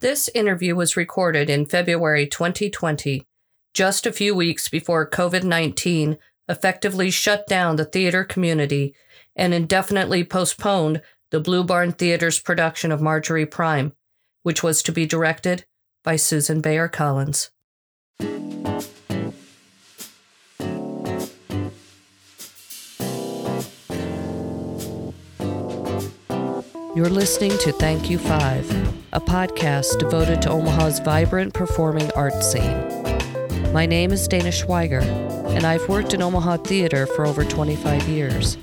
This interview was recorded in February 2020, just a few weeks before COVID 19 effectively shut down the theater community and indefinitely postponed the Blue Barn Theater's production of Marjorie Prime, which was to be directed by Susan Baer Collins. You're listening to Thank You Five, a podcast devoted to Omaha's vibrant performing arts scene. My name is Dana Schweiger, and I've worked in Omaha theater for over 25 years.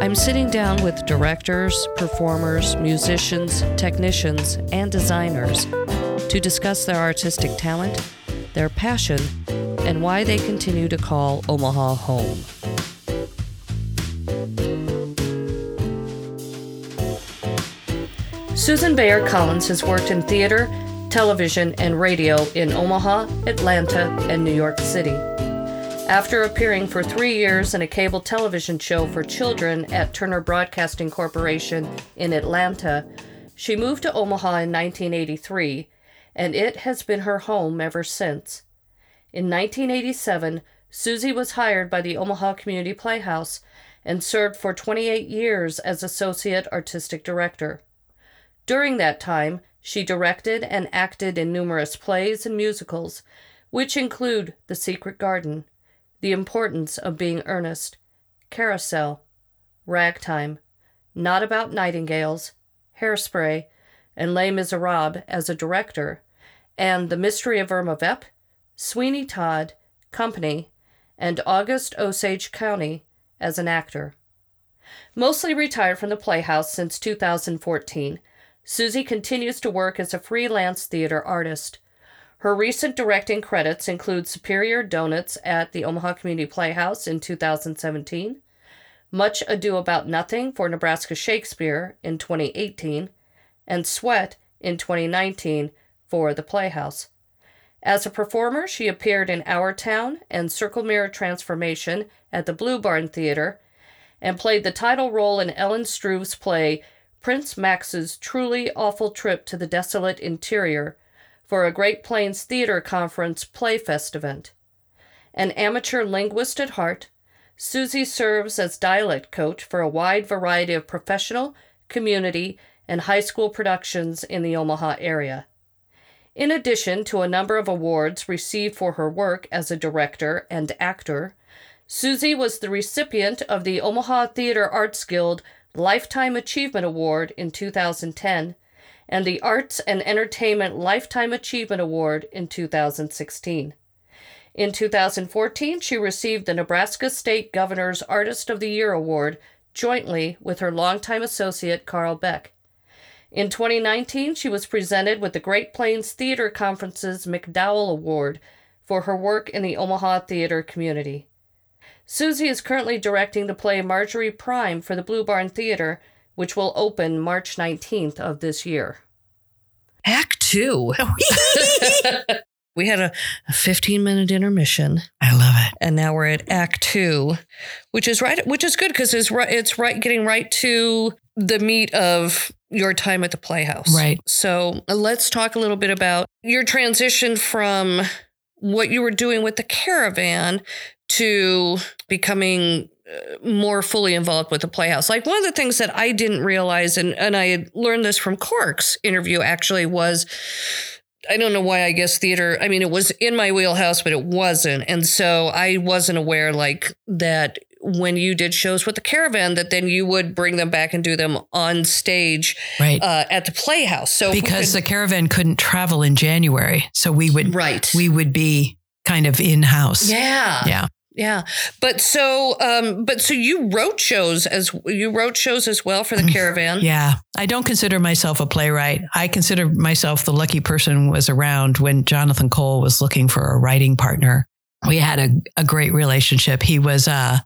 I'm sitting down with directors, performers, musicians, technicians, and designers to discuss their artistic talent, their passion, and why they continue to call Omaha home. Susan Baer Collins has worked in theater, television, and radio in Omaha, Atlanta, and New York City. After appearing for three years in a cable television show for children at Turner Broadcasting Corporation in Atlanta, she moved to Omaha in 1983, and it has been her home ever since. In 1987, Susie was hired by the Omaha Community Playhouse and served for 28 years as Associate Artistic Director. During that time, she directed and acted in numerous plays and musicals, which include The Secret Garden, The Importance of Being Earnest, Carousel, Ragtime, Not About Nightingales, Hairspray, and Les Miserables as a director, and The Mystery of Irma Vep, Sweeney Todd, Company, and August Osage County as an actor. Mostly retired from the Playhouse since 2014, Susie continues to work as a freelance theater artist. Her recent directing credits include Superior Donuts at the Omaha Community Playhouse in 2017, Much Ado About Nothing for Nebraska Shakespeare in 2018, and Sweat in 2019 for the Playhouse. As a performer, she appeared in Our Town and Circle Mirror Transformation at the Blue Barn Theater and played the title role in Ellen Struve's play Prince Max's truly awful trip to the desolate interior for a Great Plains Theater Conference Playfest event. An amateur linguist at heart, Susie serves as dialect coach for a wide variety of professional, community, and high school productions in the Omaha area. In addition to a number of awards received for her work as a director and actor, Susie was the recipient of the Omaha Theater Arts Guild Lifetime Achievement Award in 2010 and the Arts and Entertainment Lifetime Achievement Award in 2016. In 2014, she received the Nebraska State Governor's Artist of the Year Award jointly with her longtime associate Carl Beck. In 2019, she was presented with the Great Plains Theater Conference's McDowell Award for her work in the Omaha theater community. Susie is currently directing the play Marjorie Prime for the Blue Barn Theater, which will open March 19th of this year. Act two. we had a, a 15 minute intermission. I love it. And now we're at Act two, which is right, which is good because it's right, it's right, getting right to the meat of your time at the Playhouse. Right. So let's talk a little bit about your transition from what you were doing with the caravan to becoming uh, more fully involved with the playhouse. Like one of the things that I didn't realize, and, and I had learned this from Cork's interview actually, was I don't know why I guess theater, I mean, it was in my wheelhouse, but it wasn't. And so I wasn't aware like that when you did shows with the caravan that then you would bring them back and do them on stage right. uh, at the playhouse so because could, the caravan couldn't travel in january so we would right we would be kind of in house yeah yeah yeah. But so um but so you wrote shows as you wrote shows as well for the caravan. Yeah. I don't consider myself a playwright. I consider myself the lucky person who was around when Jonathan Cole was looking for a writing partner. We had a, a great relationship. He was uh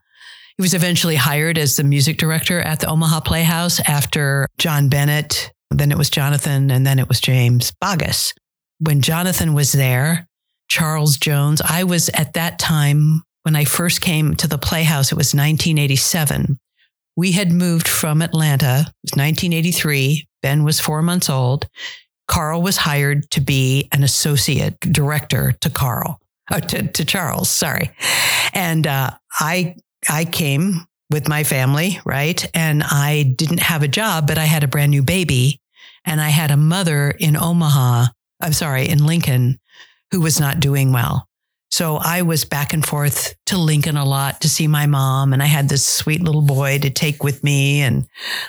he was eventually hired as the music director at the Omaha Playhouse after John Bennett, then it was Jonathan, and then it was James Bogus. When Jonathan was there, Charles Jones, I was at that time when I first came to the Playhouse, it was 1987. We had moved from Atlanta. It was 1983. Ben was four months old. Carl was hired to be an associate director to Carl, uh, to, to Charles, sorry. And uh, I, I came with my family, right? And I didn't have a job, but I had a brand new baby. And I had a mother in Omaha, I'm sorry, in Lincoln, who was not doing well. So I was back and forth to Lincoln a lot to see my mom. And I had this sweet little boy to take with me and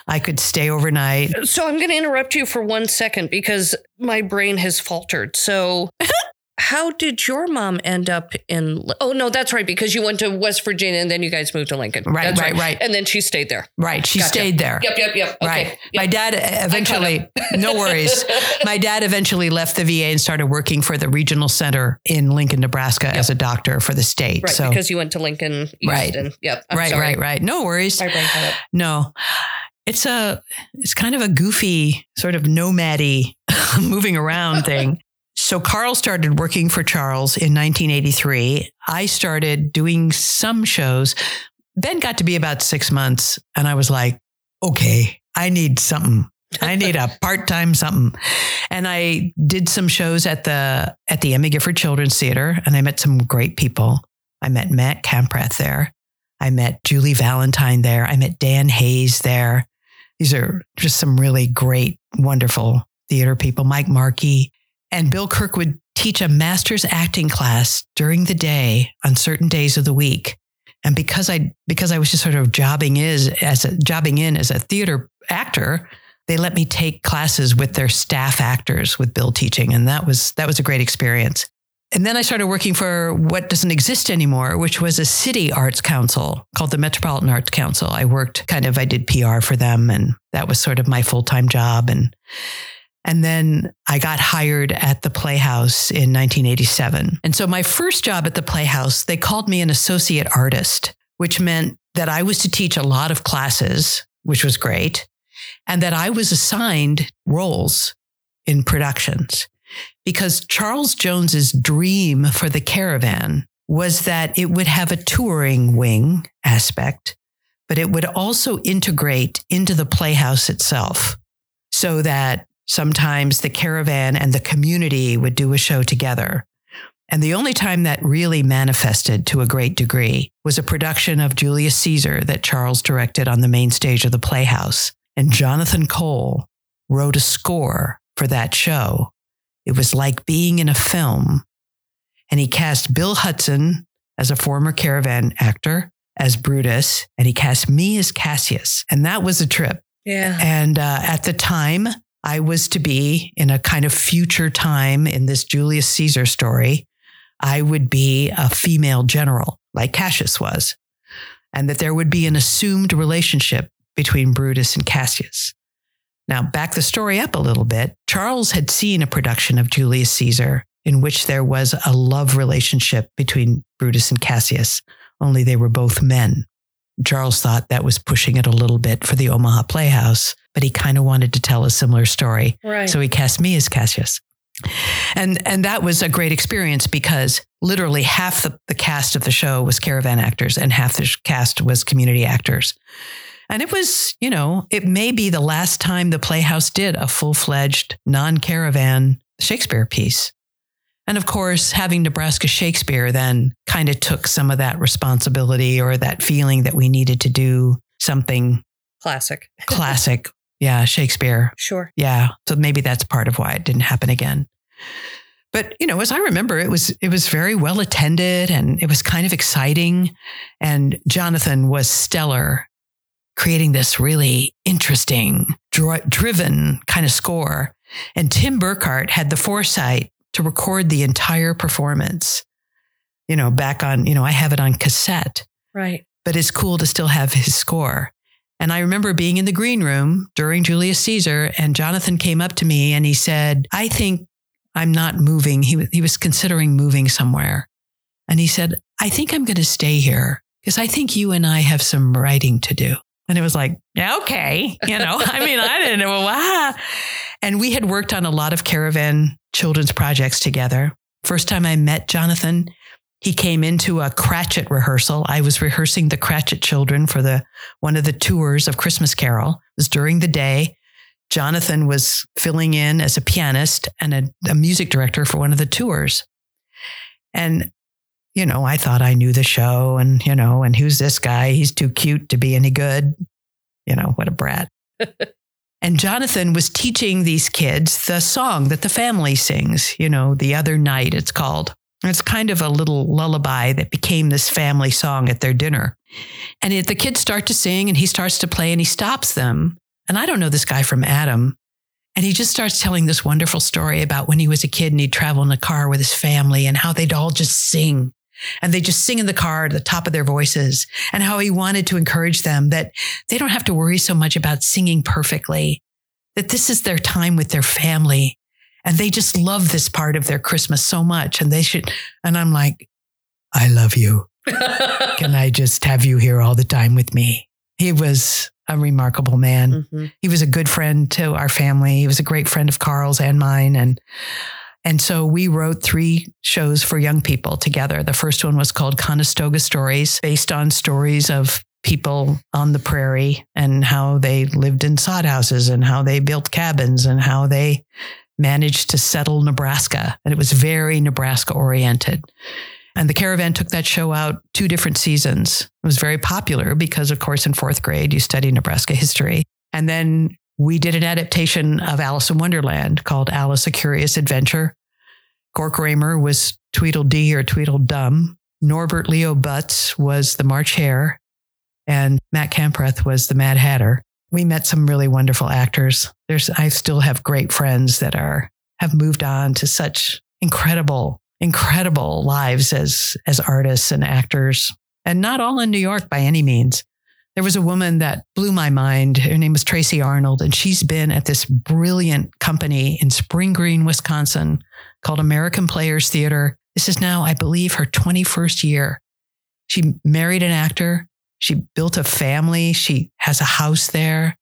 I could stay overnight. So I'm going to interrupt you for one second because my brain has faltered. So how did your mom end up in? Oh no, that's right. Because you went to West Virginia and then you guys moved to Lincoln. Right, That's right, right. And then she stayed there. Right. She Gotcha. stayed there. Yep, yep, yep. Okay. Right. Yep. My dad uh, eventually, no worries. My dad eventually left the VA and started working for the regional center in Lincoln, Nebraska as a doctor for the state. Right, so, because you went to Lincoln East Right. and yep. I'm right, sorry. right, right. No worries. My brain got it. No. It's a, it's kind of a goofy, sort of nomady moving around thing. So Carl started working for Charles in 1983. I started doing some shows. Ben got to be about six months, and I was like, okay, I need something. I need a part-time something. And I did some shows at the at the Emmy Gifford Children's Theater, and I met some great people. I met Matt Kamprath there. I met Julie Valentine there. I met Dan Hayes there. These are just some really great, wonderful theater people. Mike Markey and Bill Kirk would teach a master's acting class during the day on certain days of the week. And because I because I was just sort of jobbing is as a jobbing in as a theater actor, they let me take classes with their staff actors with Bill teaching, and that was that was a great experience. And then I started working for what doesn't exist anymore, which was a city arts council called the Metropolitan Arts Council. I worked kind of, I did PR for them, and that was sort of my full time job. And and then I got hired at the Playhouse in 1987. And so my first job at the Playhouse, they called me an associate artist, which meant that I was to teach a lot of classes, which was great, and that I was assigned roles in productions because Charles Jones's dream for the caravan was that it would have a touring wing aspect, but it would also integrate into the playhouse itself so that sometimes the caravan and the community would do a show together. And the only time that really manifested to a great degree was a production of Julius Caesar that Charles directed on the main stage of the Playhouse. And Jonathan Cole wrote a score for that show. It was like being in a film. And he cast Bill Hudson as a former caravan actor as Brutus, and he cast me as Cassius. And that was a trip. Yeah. And uh, at the time, I was to be in a kind of future time in this Julius Caesar story. I would be a female general, like Cassius was, and that there would be an assumed relationship between Brutus and Cassius. Now, back the story up a little bit. Charles had seen a production of Julius Caesar in which there was a love relationship between Brutus and Cassius, only they were both men. Charles thought that was pushing it a little bit for the Omaha Playhouse, but he kind of wanted to tell a similar story. Right. So he cast me as Cassius. And and that was a great experience because literally half the, the cast of the show was caravan actors and half the cast was community actors. And it was, you know, it may be the last time the Playhouse did a full-fledged non-caravan Shakespeare piece. And of course, having Nebraska Shakespeare then kind of took some of that responsibility or that feeling that we needed to do something Classic. classic. Yeah, Shakespeare. Sure. Yeah. So maybe that's part of why it didn't happen again. But you know, as I remember, it was it was very well attended and it was kind of exciting. And Jonathan was stellar, creating this really interesting, dri- driven kind of score. And Tim Burkhart had the foresight to record the entire performance. You know, back on, you know, I have it on cassette Right. but it's cool to still have his score. And I remember being in the green room during Julius Caesar, and Jonathan came up to me and he said, I think I'm not moving. He, he was considering moving somewhere. And he said, I think I'm going to stay here because I think you and I have some writing to do. And it was like, yeah, okay. You know, I mean, I didn't know. Wow. And we had worked on a lot of caravan children's projects together. First time I met Jonathan, he came into a Cratchit rehearsal. I was rehearsing the Cratchit children for the one of the tours of Christmas Carol. It was during the day. Jonathan was filling in as a pianist and a, a music director for one of the tours. And, you know, I thought I knew the show and, you know, and who's this guy? He's too cute to be any good. You know, what a brat. and Jonathan was teaching these kids the song that the family sings, you know, the other night it's called. It's kind of a little lullaby that became this family song at their dinner. And it, the kids start to sing and he starts to play and he stops them. And I don't know this guy from Adam. And he just starts telling this wonderful story about when he was a kid and he'd travel in a car with his family and how they'd all just sing. And they just sing in the car at the top of their voices and how he wanted to encourage them that they don't have to worry so much about singing perfectly, that this is their time with their family. And they just love this part of their Christmas so much. And they should, and I'm like, I love you. Can I just have you here all the time with me? He was a remarkable man. Mm-hmm. He was a good friend to our family. He was a great friend of Carl's and mine. And and so we wrote three shows for young people together. The first one was called Conestoga Stories, based on stories of people on the prairie and how they lived in sod houses and how they built cabins and how they managed to settle Nebraska. And it was very Nebraska oriented. And the caravan took that show out two different seasons. It was very popular because, of course, in fourth grade, you study Nebraska history. And then we did an adaptation of Alice in Wonderland called Alice, a Curious Adventure. Gork Raymer was Tweedledee or Tweedledum. Norbert Leo Butz was the March Hare. And Matt Kamprath was the Mad Hatter. We met some really wonderful actors. There's, I still have great friends that are, have moved on to such incredible incredible lives as as artists and actors, and not all in New York by any means. There was a woman that blew my mind. Her name was Tracy Arnold, and she's been at this brilliant company in Spring Green, Wisconsin, called American Players Theater. This is now, I believe, her 21st year. She married an actor. She built a family. She has a house there.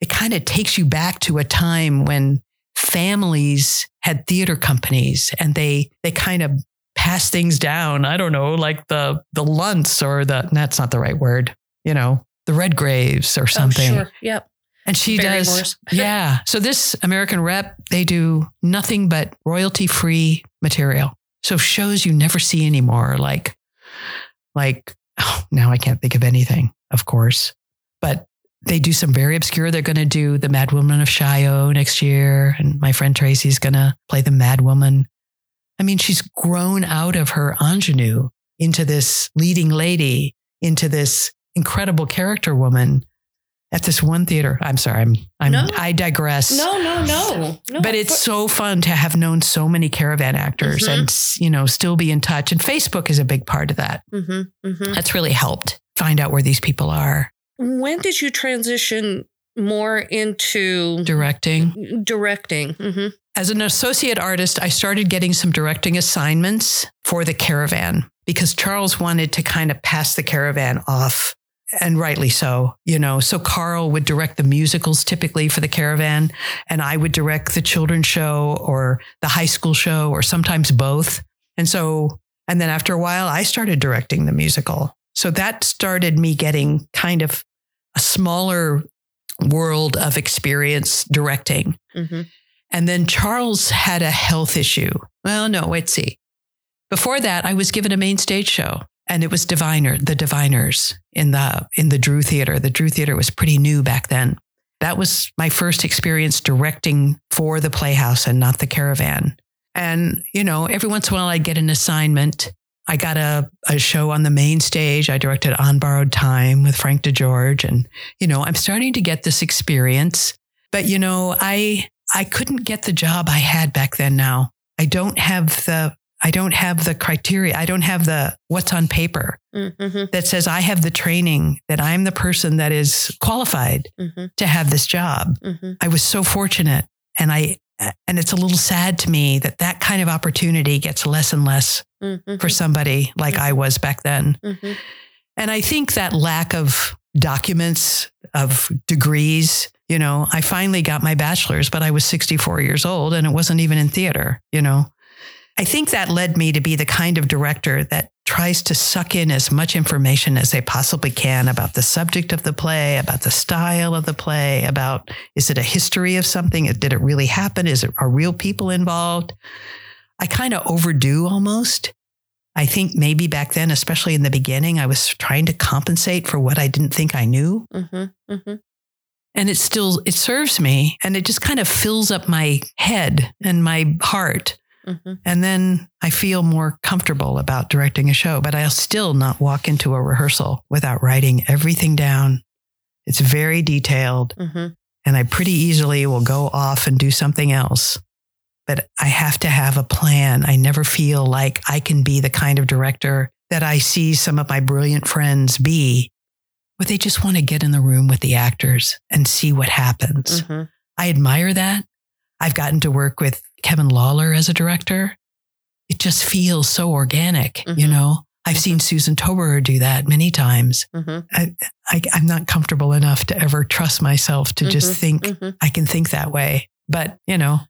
It kind of takes you back to a time when families had theater companies and they they kind of pass things down. I don't know, like the the Lunts or the that's not the right word, you know, the Redgraves or oh, something. Oh, sure. Yep. And she does, yeah. So this American Rep, they do nothing but royalty free material. So shows you never see anymore, like, like oh, now I can't think of anything, of course, but they do some very obscure. They're going to do the Mad Woman of Chaillot next year, and my friend Tracy's going to play the Mad Woman. I mean, she's grown out of her ingenue into this leading lady, into this incredible character woman at this one theater. I'm sorry, I'm, I'm no. I digress. No, no, no, no. But it's so fun to have known so many caravan actors mm-hmm. and you know still be in touch. And Facebook is a big part of that. Mm-hmm, mm-hmm. That's really helped find out where these people are. When did you transition more into directing? Directing. Mm-hmm. As an associate artist, I started getting some directing assignments for the caravan because Charles wanted to kind of pass the caravan off and rightly so, you know. So Carl would direct the musicals typically for the caravan, and I would direct the children's show or the high school show or sometimes both. And so, and then after a while, I started directing the musical. So that started me getting kind of a smaller world of experience directing. Mm-hmm. And then Charles had a health issue. Well, no, wait, see. Before that, I was given a main stage show and it was Diviner, the Diviners in the in the Drew Theater. The Drew Theater was pretty new back then. That was my first experience directing for the Playhouse and not the Caravan. And, you know, every once in a while I'd get an assignment I got a, a show on the main stage. I directed On Borrowed Time with Frank DeGeorge. And, you know, I'm starting to get this experience. But, you know, I I couldn't get the job I had back then now. I don't have the I don't have the criteria. I don't have the what's on paper mm-hmm. that says I have the training, that I'm the person that is qualified mm-hmm. to have this job. Mm-hmm. I was so fortunate. And I and it's a little sad to me that that kind of opportunity gets less and less mm-hmm. for somebody like mm-hmm. I was back then. Mm-hmm. And I think that lack of documents, of degrees, you know, I finally got my bachelor's, but I was 64 years old and it wasn't even in theater, you know. I think that led me to be the kind of director that tries to suck in as much information as they possibly can about the subject of the play, about the style of the play, about is it a history of something? Did it really happen? Is it are real people involved? I kind of overdo almost. I think maybe back then, especially in the beginning, I was trying to compensate for what I didn't think I knew. Mm-hmm, mm-hmm. And it still it serves me and it just kind of fills up my head and my heart Mm-hmm. And then I feel more comfortable about directing a show, but I'll still not walk into a rehearsal without writing everything down. It's very detailed. Mm-hmm. And I pretty easily will go off and do something else. But I have to have a plan. I never feel like I can be the kind of director that I see some of my brilliant friends be, where they just want to get in the room with the actors and see what happens. Mm-hmm. I admire that. I've gotten to work with Kevin Lawler as a director. It just feels so organic, mm-hmm. you know? I've seen. Susan Tobor do that many times. Mm-hmm. I, I, am not comfortable enough to ever trust myself to just mm-hmm. think mm-hmm. I can think that way. But, you know.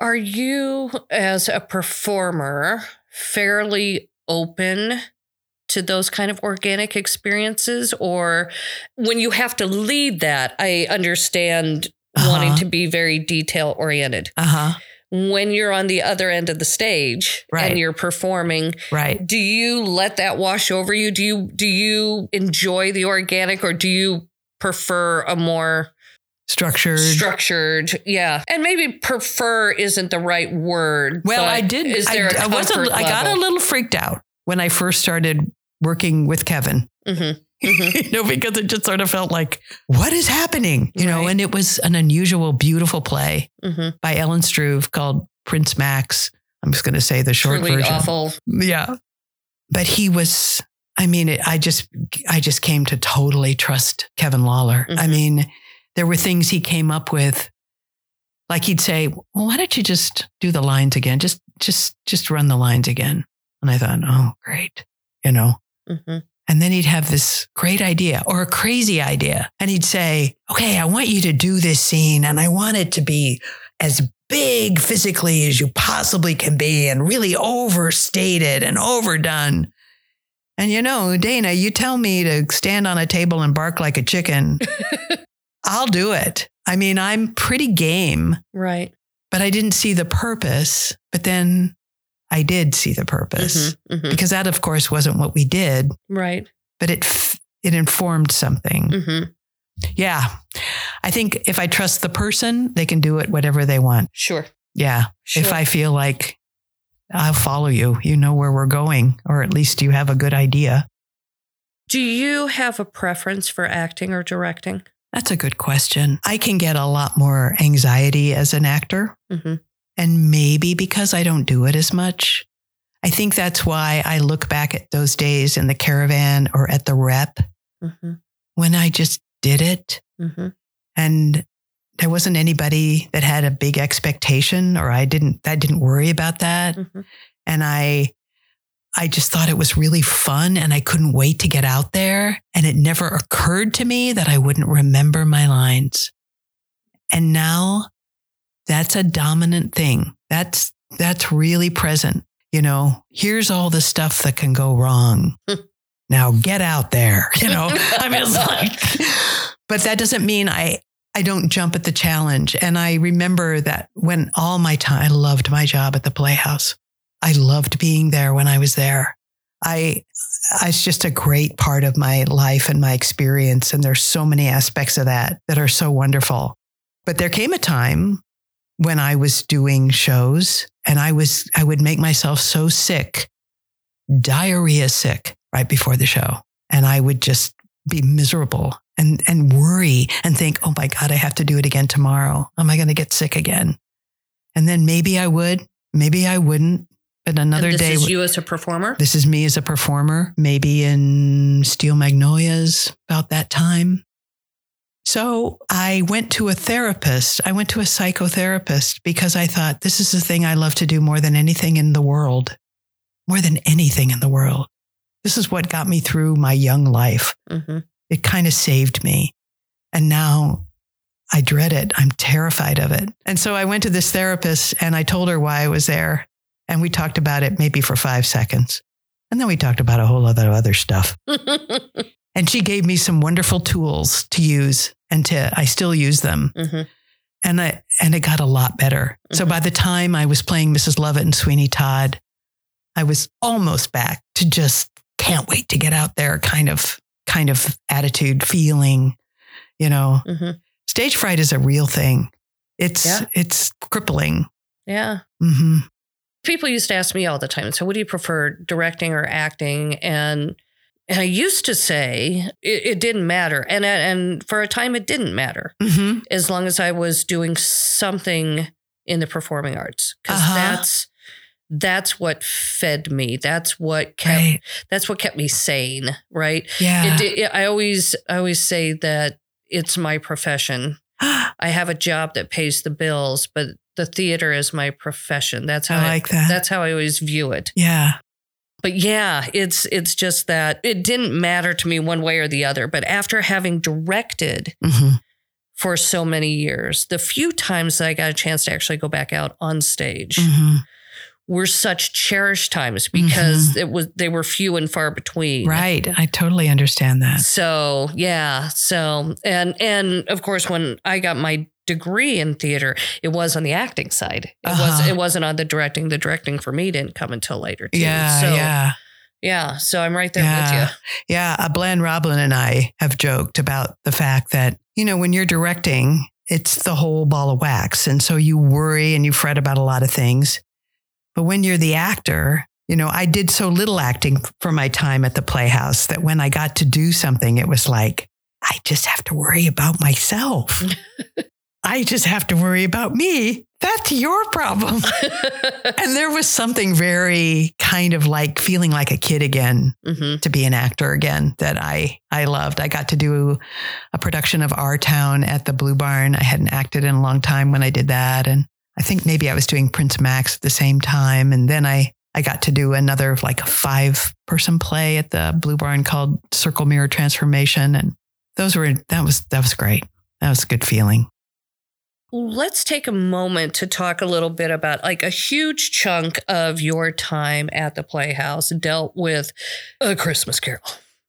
Are you, as a performer, fairly open to those kind of organic experiences? Or when you have to lead that, I understand uh-huh. wanting to be very detail oriented. Uh-huh. When you're on the other end of the stage right. and you're performing, right. do you let that wash over you? Do you do you enjoy the organic or do you prefer a more structured. structured? Yeah. And maybe prefer isn't the right word well i did is there I, I was a, I got a little freaked out when i first started working with kevin. Mm-hmm mm-hmm. you know, because it just sort of felt like, what is happening? You right. know, and it was an unusual, beautiful play mm-hmm. by Ellen Struve called Prince Max. I'm just going to say the short Truly version. Awful. Yeah. But he was, I mean, it, I just, I just came to totally trust Kevin Lawler. Mm-hmm. I mean, there were things he came up with. Like he'd say, well, why don't you just do the lines again? Just, just, just run the lines again. And I thought, oh, great. You know, mm-hmm. And then he'd have this great idea or a crazy idea. And he'd say, okay, I want you to do this scene and I want it to be as big physically as you possibly can be and really overstated and overdone. And you know, Dana, you tell me to stand on a table and bark like a chicken. I'll do it. I mean, I'm pretty game. Right. But I didn't see the purpose. But then I did see the purpose mm-hmm, mm-hmm. because that, of course, wasn't what we did. Right. But it it informed something. Mm-hmm. Yeah, I think if I trust the person, they can do it whatever they want. Sure. Yeah. Sure. If I feel like I'll follow you, you know where we're going, or at least you have a good idea. Do you have a preference for acting or directing? That's a good question. I can get a lot more anxiety as an actor. Mm-hmm. And maybe because I don't do it as much, I think that's why I look back at those days in the caravan or at the rep mm-hmm. when I just did it. Mm-hmm. And there wasn't anybody that had a big expectation or I didn't, I didn't worry about that. Mm-hmm. And I, I just thought it was really fun and I couldn't wait to get out there. And it never occurred to me that I wouldn't remember my lines. And now that's a dominant thing. That's, that's really present. You know, here's all the stuff that can go wrong. now get out there. You know, I mean, it's like, but that doesn't mean I, I don't jump at the challenge. And I remember that when all my time, I loved my job at the Playhouse. I loved being there when I was there. I, it's just a great part of my life and my experience. And there's so many aspects of that that are so wonderful. But there came a time when I was doing shows and I was, I would make myself so sick, diarrhea sick right before the show. And I would just be miserable and, and worry and think, oh my God, I have to do it again tomorrow. Am I going to get sick again? And then maybe I would, maybe I wouldn't. But another and this day. This is you as a performer? This is me as a performer, maybe in Steel Magnolias about that time. So I went to a therapist. I went to a psychotherapist because I thought this is the thing I love to do more than anything in the world, more than anything in the world. This is what got me through my young life. Mm-hmm. It kind of saved me. And now I dread it. I'm terrified of it. And so I went to this therapist and I told her why I was there. And we talked about it maybe for five seconds. And then we talked about a whole lot of other stuff. and she gave me some wonderful tools to use and to, I still use them. hmm And I, and it got a lot better. So Mhm. by the time I was playing Mrs. Lovett and Sweeney Todd, I was almost back to just can't wait to get out there kind of, kind of attitude, feeling, you know, hmm stage fright is a real thing. It's, Yeah. it's crippling. Yeah. hmm People used to ask me all the time, so what do you prefer, directing or acting? And and I used to say it, it didn't matter. And and for a time it didn't matter hmm as long as I was doing something in the performing arts. Because Uh-huh. that's that's what fed me. That's what kept Right. that's what kept me sane, right? Yeah. It, it, I always I always say that it's my profession. I have a job that pays the bills, but the theater is my profession. That's how I I, like that. that's how I always view it. yeah. But yeah, it's it's just that it didn't matter to me one way or the other. But after having directed hmm for so many years, the few times that I got a chance to actually go back out on stage hmm were such cherished times because it was they were few and far between. Right. I totally understand that. So yeah, so and and of course when I got my degree in theater, it was on the acting side. It was Uh-huh. it wasn't on the directing. The directing for me didn't come until later too. Yeah. so, yeah. yeah. So I'm right there Yeah. with you. Yeah. Uh, Bland Roblin and I have joked about the fact that, you know, when you're directing, it's the whole ball of wax. And so you worry and you fret about a lot of things. But when you're the actor, you know, I did so little acting for my time at the Playhouse that when I got to do something, it was like, I just have to worry about myself. I just have to worry about me. That's your problem. and there was something very kind of like feeling like a kid again hmm to be an actor again that I I loved. I got to do a production of Our Town at the Blue Barn. I hadn't acted in a long time when I did that, and I think maybe I was doing Prince Max at the same time, and then I I got to do another like a five person play at the Blue Barn called Circle Mirror Transformation, and those were that was that was great. That was a good feeling. Let's take a moment to talk a little bit about like a huge chunk of your time at the Playhouse dealt with a Christmas Carol.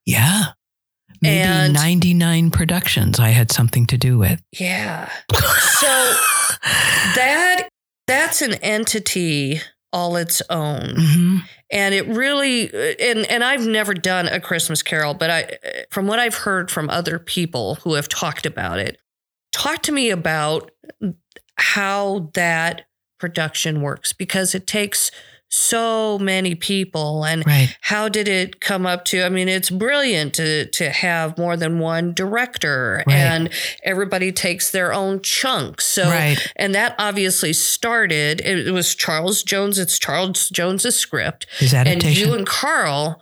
Yeah. Maybe And- 99 productions I had something to do with. Yeah. So that that's an entity all its own. Mhm. and it really and and I've never done a Christmas Carol, but I from what I've heard from other people who have talked about it, talk to me about how that production works because it takes so many people and Right. how did it come up to i mean it's brilliant to to have more than one director Right. and everybody takes their own chunk so Right. and that obviously started it was charles jones it's charles jones's script His and adaptation. you and carl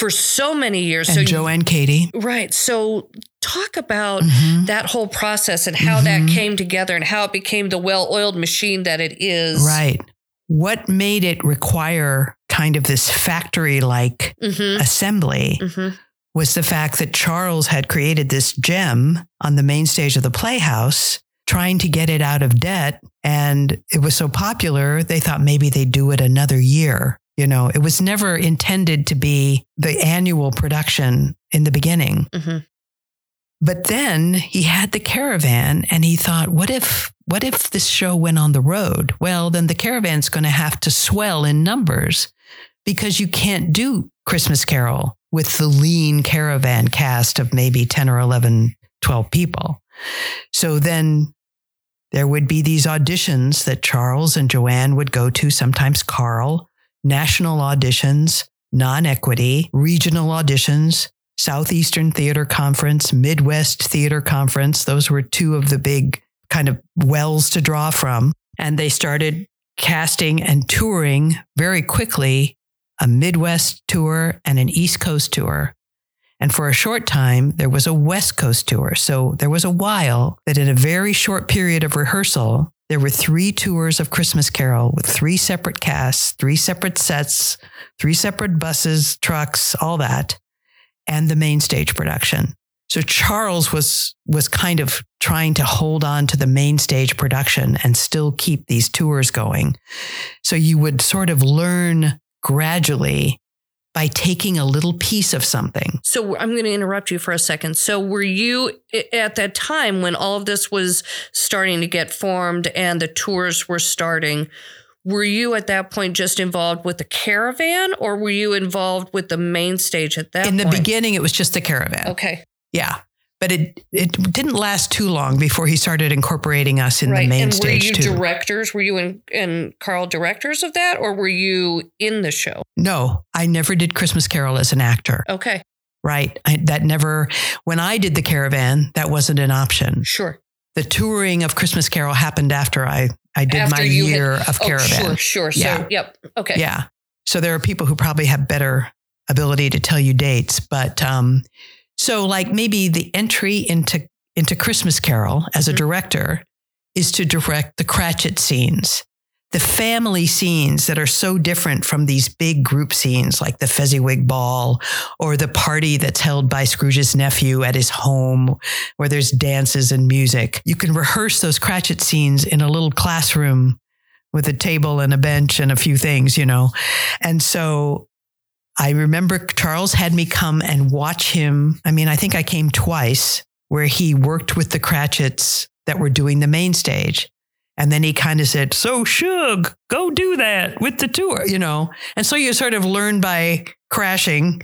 for so many years and so Joanne Katie. right so talk about Mhm. that whole process and how that Mhm. came together and how it became the well-oiled machine that it is Right. What made it require kind of this factory like mm-hmm, assembly mm-hmm. was the fact that Charles had created this gem on the main stage of the Playhouse, trying to get it out of debt. And it was so popular, they thought maybe they'd do it another year. You know, it was never intended to be the annual production in the beginning. Mm-hmm. But then he had the caravan and he thought, what if what if this show went on the road? Well, then the caravan's going to have to swell in numbers because you can't do Christmas Carol with the lean caravan cast of maybe 10 or 11, 12 people. So then there would be these auditions that Charles and Joanne would go to, sometimes Carl, national auditions, non equity, regional auditions, Southeastern Theater Conference, Midwest Theater Conference. Those were two of the big kind of wells to draw from. And they started casting and touring very quickly a Midwest tour and an East Coast tour. And for a short time, there was a West Coast tour. So there was a while that in a very short period of rehearsal, there were three tours of Christmas Carol with three separate casts, three separate sets, three separate buses, trucks, all that, and the main stage production. So Charles was was kind of trying to hold on to the main stage production and still keep these tours going. So you would sort of learn gradually by taking a little piece of something. So I'm going to interrupt you for a second. So were you at that time when all of this was starting to get formed and the tours were starting? Were you at that point just involved with the caravan or were you involved with the main stage at that In point? the beginning, it was just the caravan. Okay. Yeah. But it, it didn't last too long before he started incorporating us in right. the main and stage were you too. directors? Were you and, and Carl directors of that or were you in the show? no, I never did Christmas Carol as an actor. Okay. Right. I, that never, when I did the caravan, that wasn't an option. Sure. The touring of Christmas Carol happened after I, I did After my you had- year of Oh, caravan. sure, sure. Yeah. So, yep. Okay. Yeah. So there are people who probably have better ability to tell you dates, but um, so like maybe the entry into into Christmas Carol as a Mhm. director is to direct the Cratchit scenes, the family scenes that are so different from these big group scenes like the Fezziwig Ball or the party that's held by Scrooge's nephew at his home where there's dances and music. You can rehearse those Cratchit scenes in a little classroom with a table and a bench and a few things, you know. And so I remember Charles had me come and watch him. I mean, I think I came twice where he worked with the Cratchits that were doing the main stage. And then he kind of said, So, Shug, go do that with the tour, you know? And so you sort of learn by crashing.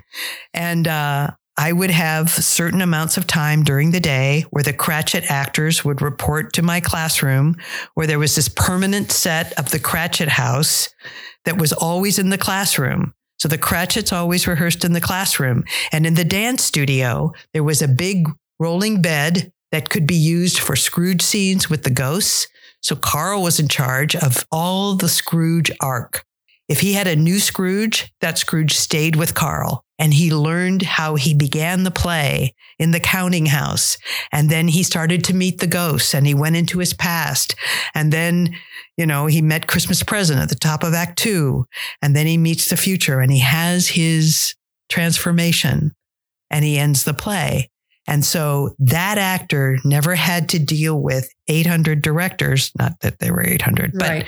And uh, I would have certain amounts of time during the day where the Cratchit actors would report to my classroom, where there was this permanent set of the Cratchit house that was always in the classroom. So the Cratchits always rehearsed in the classroom. And in the dance studio, there was a big rolling bed that could be used for Scrooge scenes with the ghosts. So Carl was in charge of all the Scrooge arc. If he had a new Scrooge, that Scrooge stayed with Carl and he learned how he began the play in the counting house. And then he started to meet the ghosts and he went into his past. And then, you know, he met Christmas present at the top of act two. And then he meets the future and he has his transformation and he ends the play. And so that actor never had to deal with 800 directors, not that there were 800, but Right.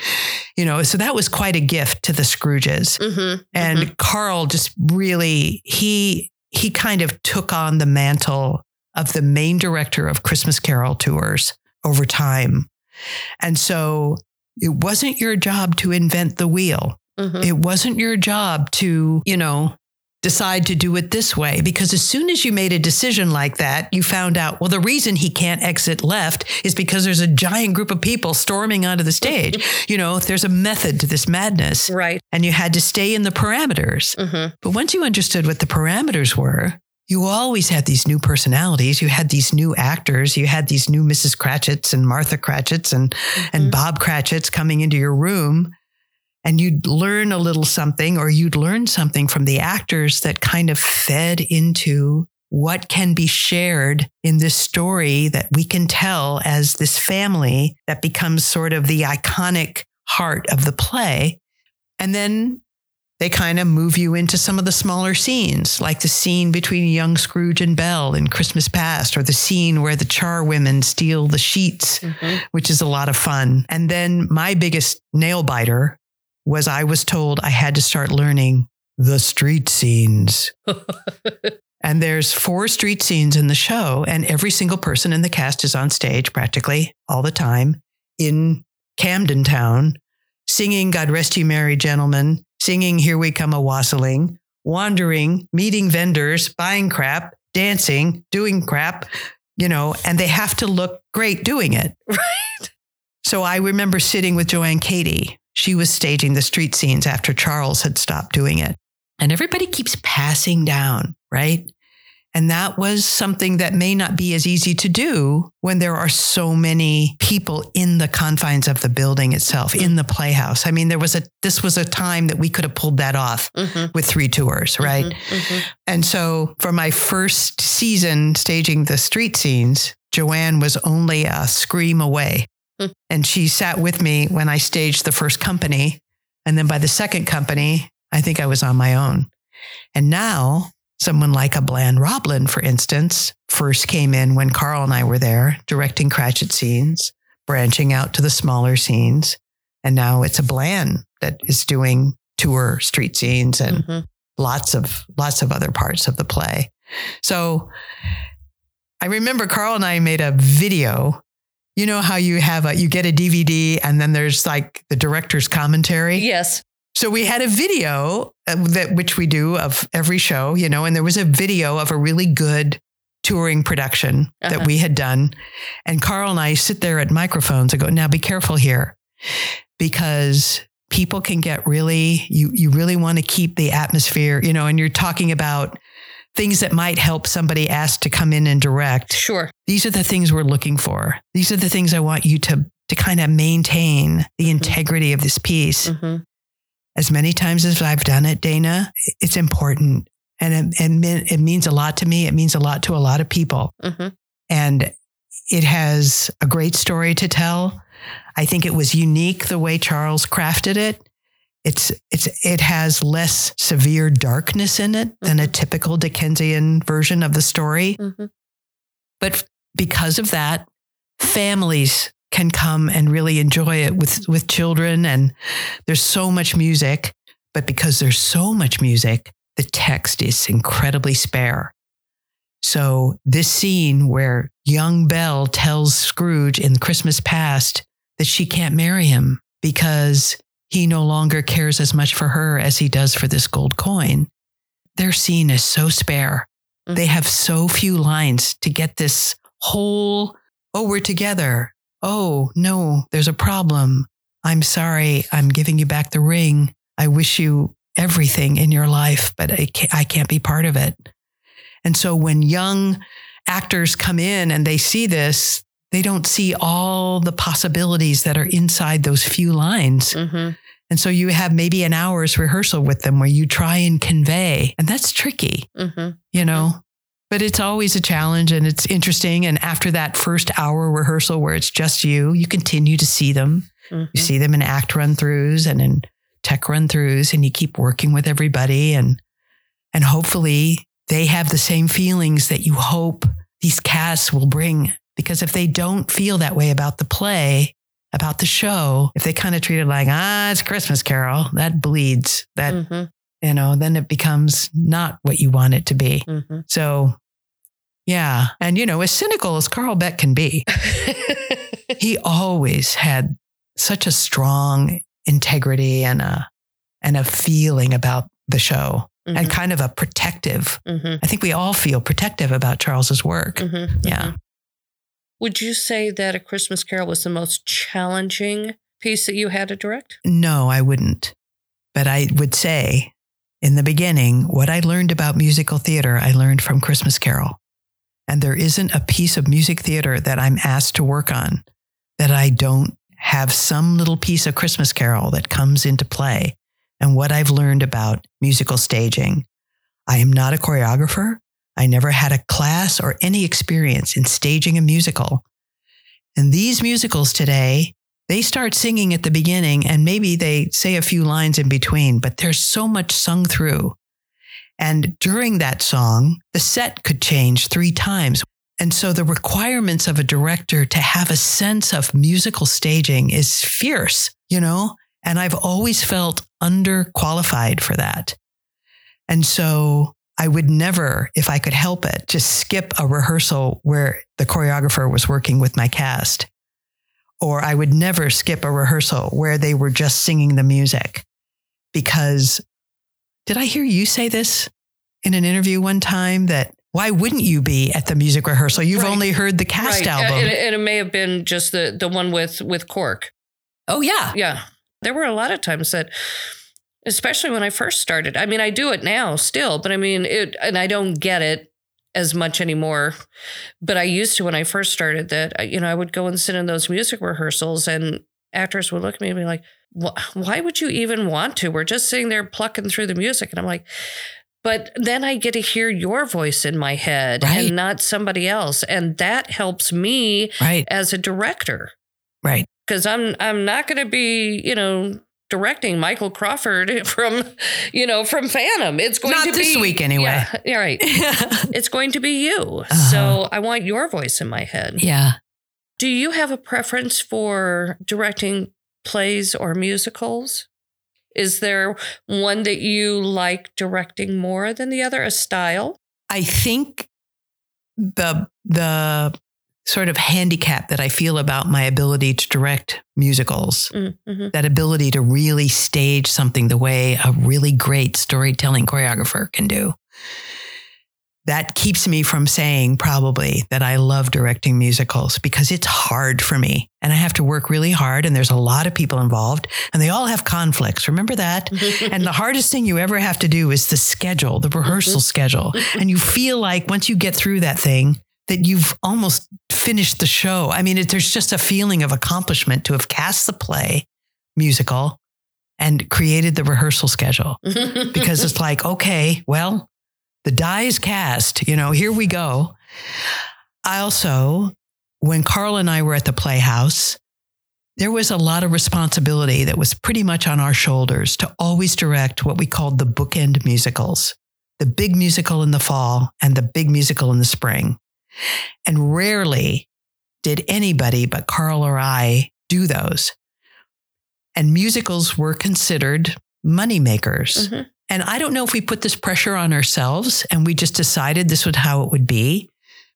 you know, so that was quite a gift to the Scrooges. Mm-hmm. And Carl just really he he kind of took on the mantle of the main director of Christmas Carol tours over time. And so it wasn't your job to invent the wheel. hmm It wasn't your job to, you know, decide to do it this way because as soon as you made a decision like that, you found out, well, the reason he can't exit left is because there's a giant group of people storming onto the stage. you know, there's a method to this madness Right. and you had to stay in the parameters. hmm But once you understood what the parameters were, you always had these new personalities. You had these new actors. You had these new Mrs. Cratchits and Martha Cratchits and, and Bob Cratchits coming into your room. And you'd learn a little something, or you'd learn something from the actors that kind of fed into what can be shared in this story that we can tell as this family that becomes sort of the iconic heart of the play. And then they kind of move you into some of the smaller scenes, like the scene between young Scrooge and Belle in Christmas Past, or the scene where the char women steal the sheets, hmm which is a lot of fun. And then my biggest nail biter was I was told I had to start learning the street scenes. And there's four street scenes in the show, and every single person in the cast is on stage practically all the time in Camden Town, singing God Rest You Merry Gentlemen, singing Here We Come a Wassailing, wandering, meeting vendors, buying crap, dancing, doing crap, you know, and they have to look great doing it. Right. So I remember sitting with Joanne Katie. She was staging the street scenes after Charles had stopped doing it. And everybody keeps passing down, right? And that was something that may not be as easy to do when there are so many people in the confines of the building itself, in the playhouse. I mean, there was a this was a time that we could have pulled that off hmm with three tours, right? hmm And so for my first season staging the street scenes, Joanne was only a scream away. And she sat with me when I staged the first company. And then by the second company, I think I was on my own. And now Someone like a Bland Roblin, for instance, first came in when Carl and I were there directing Cratchit scenes, branching out to the smaller scenes. And now it's a Bland that is doing tour street scenes and Mhm. lots of lots of other parts of the play. So I remember Carl and I made a video. You know how you have a you get a DVD and then there's like the director's commentary. Yes. So we had a video uh, that which we do of every show, you know, and there was a video of a really good touring production Uh-huh. that we had done. And Carl and I sit there at microphones and go, now be careful here because people can get really you you really want to keep the atmosphere, you know, and you're talking about things that might help somebody ask to come in and direct Sure. these are the things we're looking for. These are the things I want you to to kind of maintain the integrity of this piece. hmm As many times as I've done it, Dana, it's important. And it, it, it means a lot to me. It means a lot to a lot of people. hmm And it has a great story to tell. I think it was unique the way Charles crafted it. It's it's it has less severe darkness in it than a typical Dickensian version of the story. hmm But because of that, families can come and really enjoy it with, with children. And there's so much music, but because there's so much music, the text is incredibly spare. So this scene where young Belle tells Scrooge in Christmas past that she can't marry him because he no longer cares as much for her as he does for this gold coin. Their scene is so spare. Mm-hmm. They have so few lines to get this whole, oh, we're together. Oh, no, there's a problem. I'm sorry. I'm giving you back the ring. I wish you everything in your life, but I can't, I can't be part of it. And so when young actors come in and they see this, they don't see all the possibilities that are inside those few lines. hmm And so you have maybe an hour's rehearsal with them where you try and convey, and that's tricky hmm you know? But it's always a challenge and it's interesting. And after that first hour rehearsal where it's just you you continue to see them. You see them in act run throughs and in tech run throughs and you keep working with everybody and and hopefully they have the same feelings that you hope these casts will bring because if they don't feel that way about the play about the show if they kind of treat it like ah it's christmas carol that bleeds that hmm you know then it becomes not what you want it to be hmm so, yeah. And, you know, as cynical as Carl Beck can be, he always had such a strong integrity and a, and a feeling about the show and kind of a protective. hmm I think we all feel protective about Charles's work. hmm Yeah. Would you say that A Christmas Carol was the most challenging piece that you had to direct? No, I wouldn't. But I would say in the beginning, what I learned about musical theater, I learned from Christmas Carol. And there isn't a piece of music theater that I'm asked to work on that I don't have some little piece of Christmas Carol that comes into play and what I've learned about musical staging. I am not a choreographer. I never had a class or any experience in staging a musical. And these musicals today, they start singing at the beginning and maybe they say a few lines in between, but there's so much sung through. And during that song, the set could change three times. And so the requirements of a director to have a sense of musical staging is fierce, you know? And I've always felt underqualified for that. And so I would never, if I could help it, just skip a rehearsal where the choreographer was working with my cast or I would never skip a rehearsal where they were just singing the music. Because did I hear you say this in an interview one time that why wouldn't you be at the music rehearsal? You've Right. only heard the cast right. Album. and, and it may have been just the, the one with, with Cork. oh, yeah. Yeah. There were a lot of times that, especially when I first started, I mean, I do it now still, but I mean, it, and I don't get it as much anymore. But I used to when I first started that, you know, I would go and sit in those music rehearsals and actors would look at me and be like, why would you even want to? We're just sitting there plucking through the music. And I'm like, but then I get to hear your voice in my head Right. and not somebody else. And that helps me Right. as a director Right. because I'm I'm not going to be you know directing Michael Crawford from, you know, from Phantom. It's going Not to this be week anyway. Yeah, right. it's going to be you. Uh-huh. So I want your voice in my head. yeah. Do you have a preference for directing plays or musicals? Is there one that you like directing more than the other? A style? I think the the sort of handicap that I feel about my ability to direct musicals, Mm-hmm. that ability to really stage something the way a really great storytelling choreographer can do. That keeps me from saying probably that I love directing musicals because it's hard for me and I have to work really hard and there's a lot of people involved and they all have conflicts. Remember that? and the hardest thing you ever have to do is the schedule, the rehearsal schedule. And you feel like once you get through that thing, that you've almost finished the show. I mean, it, there's just a feeling of accomplishment to have cast the play musical and created the rehearsal schedule because it's like, okay, well, the die is cast, you know, here we go. I also, when Carl and I were at the Playhouse, there was a lot of responsibility that was pretty much on our shoulders to always direct what we called the bookend musicals the big musical in the fall and the big musical in the spring. And rarely did anybody but Carl or I do those. And musicals were considered moneymakers. Mhm. And I don't know if we put this pressure on ourselves and we just decided this was how it would be.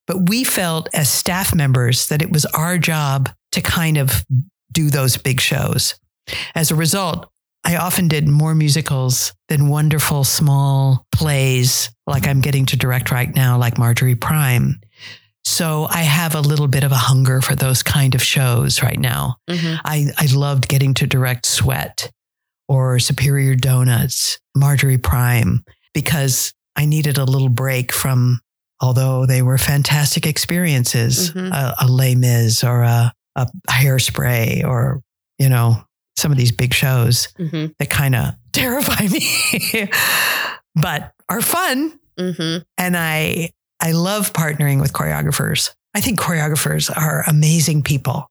But we felt as staff members that it was our job to kind of do those big shows. As a result, I often did more musicals than wonderful small plays like I'm getting to direct right now, like Marjorie Prime. So I have a little bit of a hunger for those kind of shows right now. Mhm. I, I loved getting to direct Sweat or Superior Donuts, Marjorie Prime, because I needed a little break from, although they were fantastic experiences, Mhm. a, a Les Mis or a, a hairspray or, you know, some of these big shows Mhm. that kind of terrify me, but are fun. Mhm. And I, I love partnering with choreographers. I think choreographers are amazing people.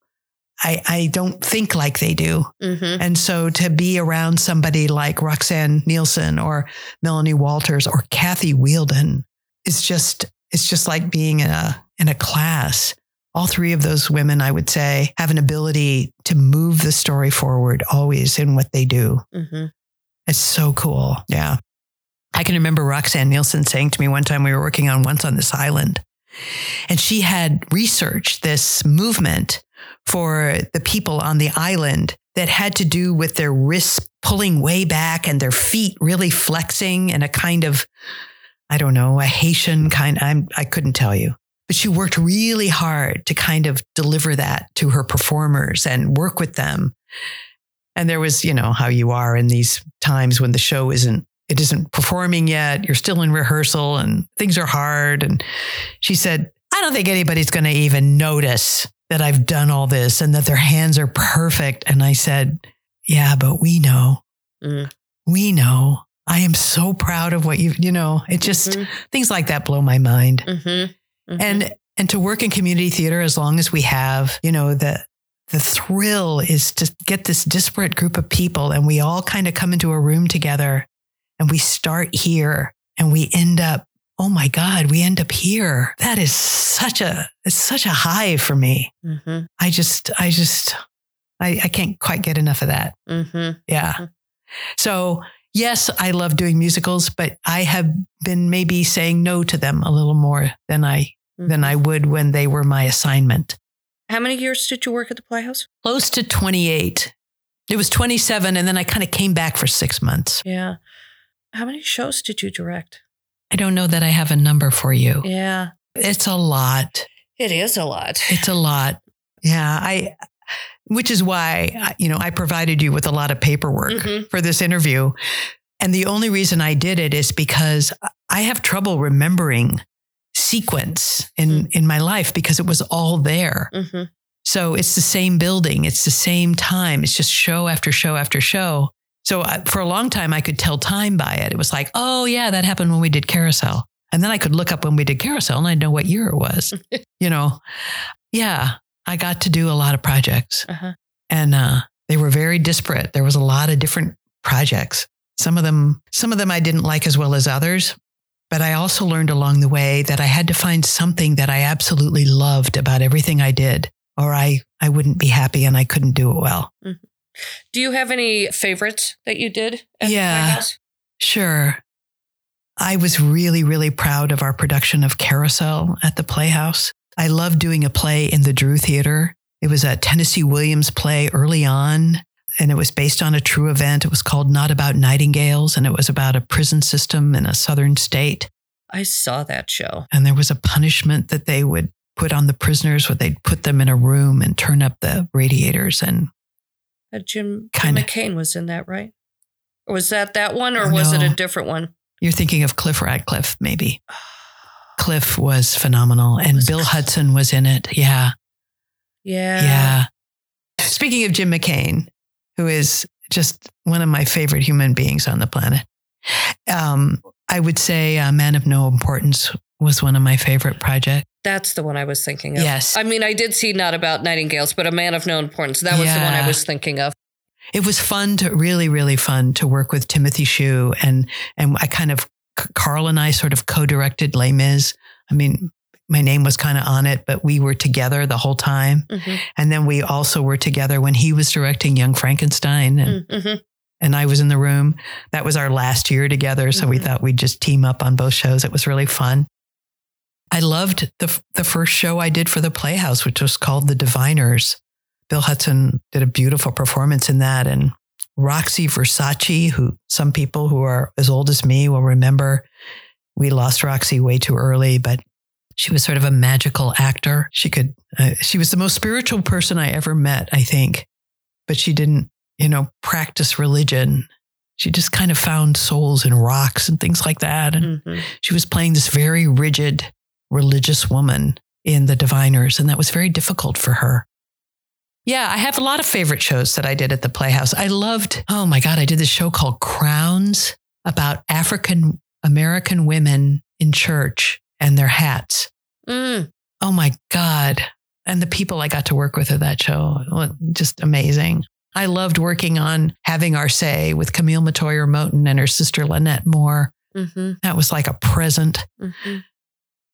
I, I don't think like they do. Mhm. And so to be around somebody like Roxanne Nielsen or Melanie Walters or Kathy Wielden is just it's just like being in a in a class. All three of those women, I would say, have an ability to move the story forward always in what they do. Mhm. It's so cool. Yeah. I can remember Roxanne Nielsen saying to me one time we were working on Once on This Island, and she had researched this movement for the people on the island that had to do with their wrists pulling way back and their feet really flexing and a kind of, I don't know, a Haitian kind. I'm, I couldn't tell you. But she worked really hard to kind of deliver that to her performers and work with them. And there was, you know, how you are in these times when the show isn't, it isn't performing yet. You're still in rehearsal and things are hard. And she said, I don't think anybody's going to even notice that I've done all this and that their hands are perfect. And I said, Yeah, but we know. Mhm. We know. I am so proud of what you, you know, it just, Mhm. things like that blow my mind. Mhm. Mhm. And, and to work in community theater as long as we have, you know, the, the thrill is to get this disparate group of people and we all kind of come into a room together and we start here and we end up oh my god we end up here. That is such a it's such a high for me. Mhm. i just i just i, I can't quite get enough of that. Mhm. yeah. So yes i love doing musicals but i have been maybe saying no to them a little more than i than i would when they were my assignment. How many years did you work at the Playhouse? close to 28 it was 27 and then i kind of came back for six months. Yeah. How many shows did you direct? i don't know that i have a number for you Yeah. it's a lot It is a lot. It's a lot. Yeah, I which is why you know I provided you with a lot of paperwork Mhm. for this interview. And the only reason I did it is because I have trouble remembering sequence in in my life because it was all there. Mhm. So it's the same building, it's the same time, it's just show after show after show. So I, for a long time I could tell time by it. It was like, "Oh yeah, that happened when we did Carousel." And then I could look up when we did Carousel and I'd know what year it was. you know. Yeah, I got to do a lot of projects Uh-huh. and uh They were very disparate. There was a lot of different projects. Some of them, some of them I didn't like as well as others, but I also learned along the way that I had to find something that I absolutely loved about everything I did, or I, I wouldn't be happy and I couldn't do it well. Mm-hmm. Do you have any favorites that you did? yeah, sure. I was really, really proud of our production of Carousel at the Playhouse. I loved doing a play in the Drew Theater. It was a Tennessee Williams play early on, and it was based on a true event. It was called Not About Nightingales, and it was about a prison system in a southern state. I saw that show. And there was a punishment that they would put on the prisoners where they'd put them in a room and turn up the radiators and uh, Jim, McCain was in that, right? Or was that that one or was no, it a different one? You're thinking of Cliff Radcliffe, maybe. Cliff was phenomenal and was Bill Cliff. Hudson was in it. Yeah. Yeah. Yeah. Speaking of Jim McCain, who is just one of my favorite human beings on the planet, um, I would say a Man of No Importance was one of my favorite projects. That's the one I was thinking of. Yes. I mean, I did see Not About Nightingales, but A Man of No Importance. That was yeah. the one I was thinking of. It was fun to really, really fun to work with Timothy Shew and and I kind of Carl and I sort of co-directed Les Mis. I mean, my name was kind of on it, but we were together the whole time. Mm-hmm. And then we also were together when he was directing Young Frankenstein and, mm-hmm. and I was in the room. That was our last year together. So mm-hmm. we thought we'd just team up on both shows. It was really fun. I loved the, the first show I did for the Playhouse, which was called The Diviners. Bill Hudson did a beautiful performance in that. And Roxy Versace, who some people who are as old as me will remember, we lost Roxy way too early, but she was sort of a magical actor. She could, uh, she was the most spiritual person I ever met, I think, but she didn't, you know, practice religion. She just kind of found souls in rocks and things like that. And mm-hmm. she was playing this very rigid religious woman in The Diviners, and that was very difficult for her. Yeah, I have a lot of favorite shows that I did at the Playhouse. I loved, oh my God, I did this show called Crowns about African American women in church and their hats. Mm. Oh my God. And the people I got to work with at that show, just amazing. I loved working on Having Our Say with Camille Metoyer Moten and her sister Lynette Moore. Mm-hmm. That was like a present. Mm-hmm.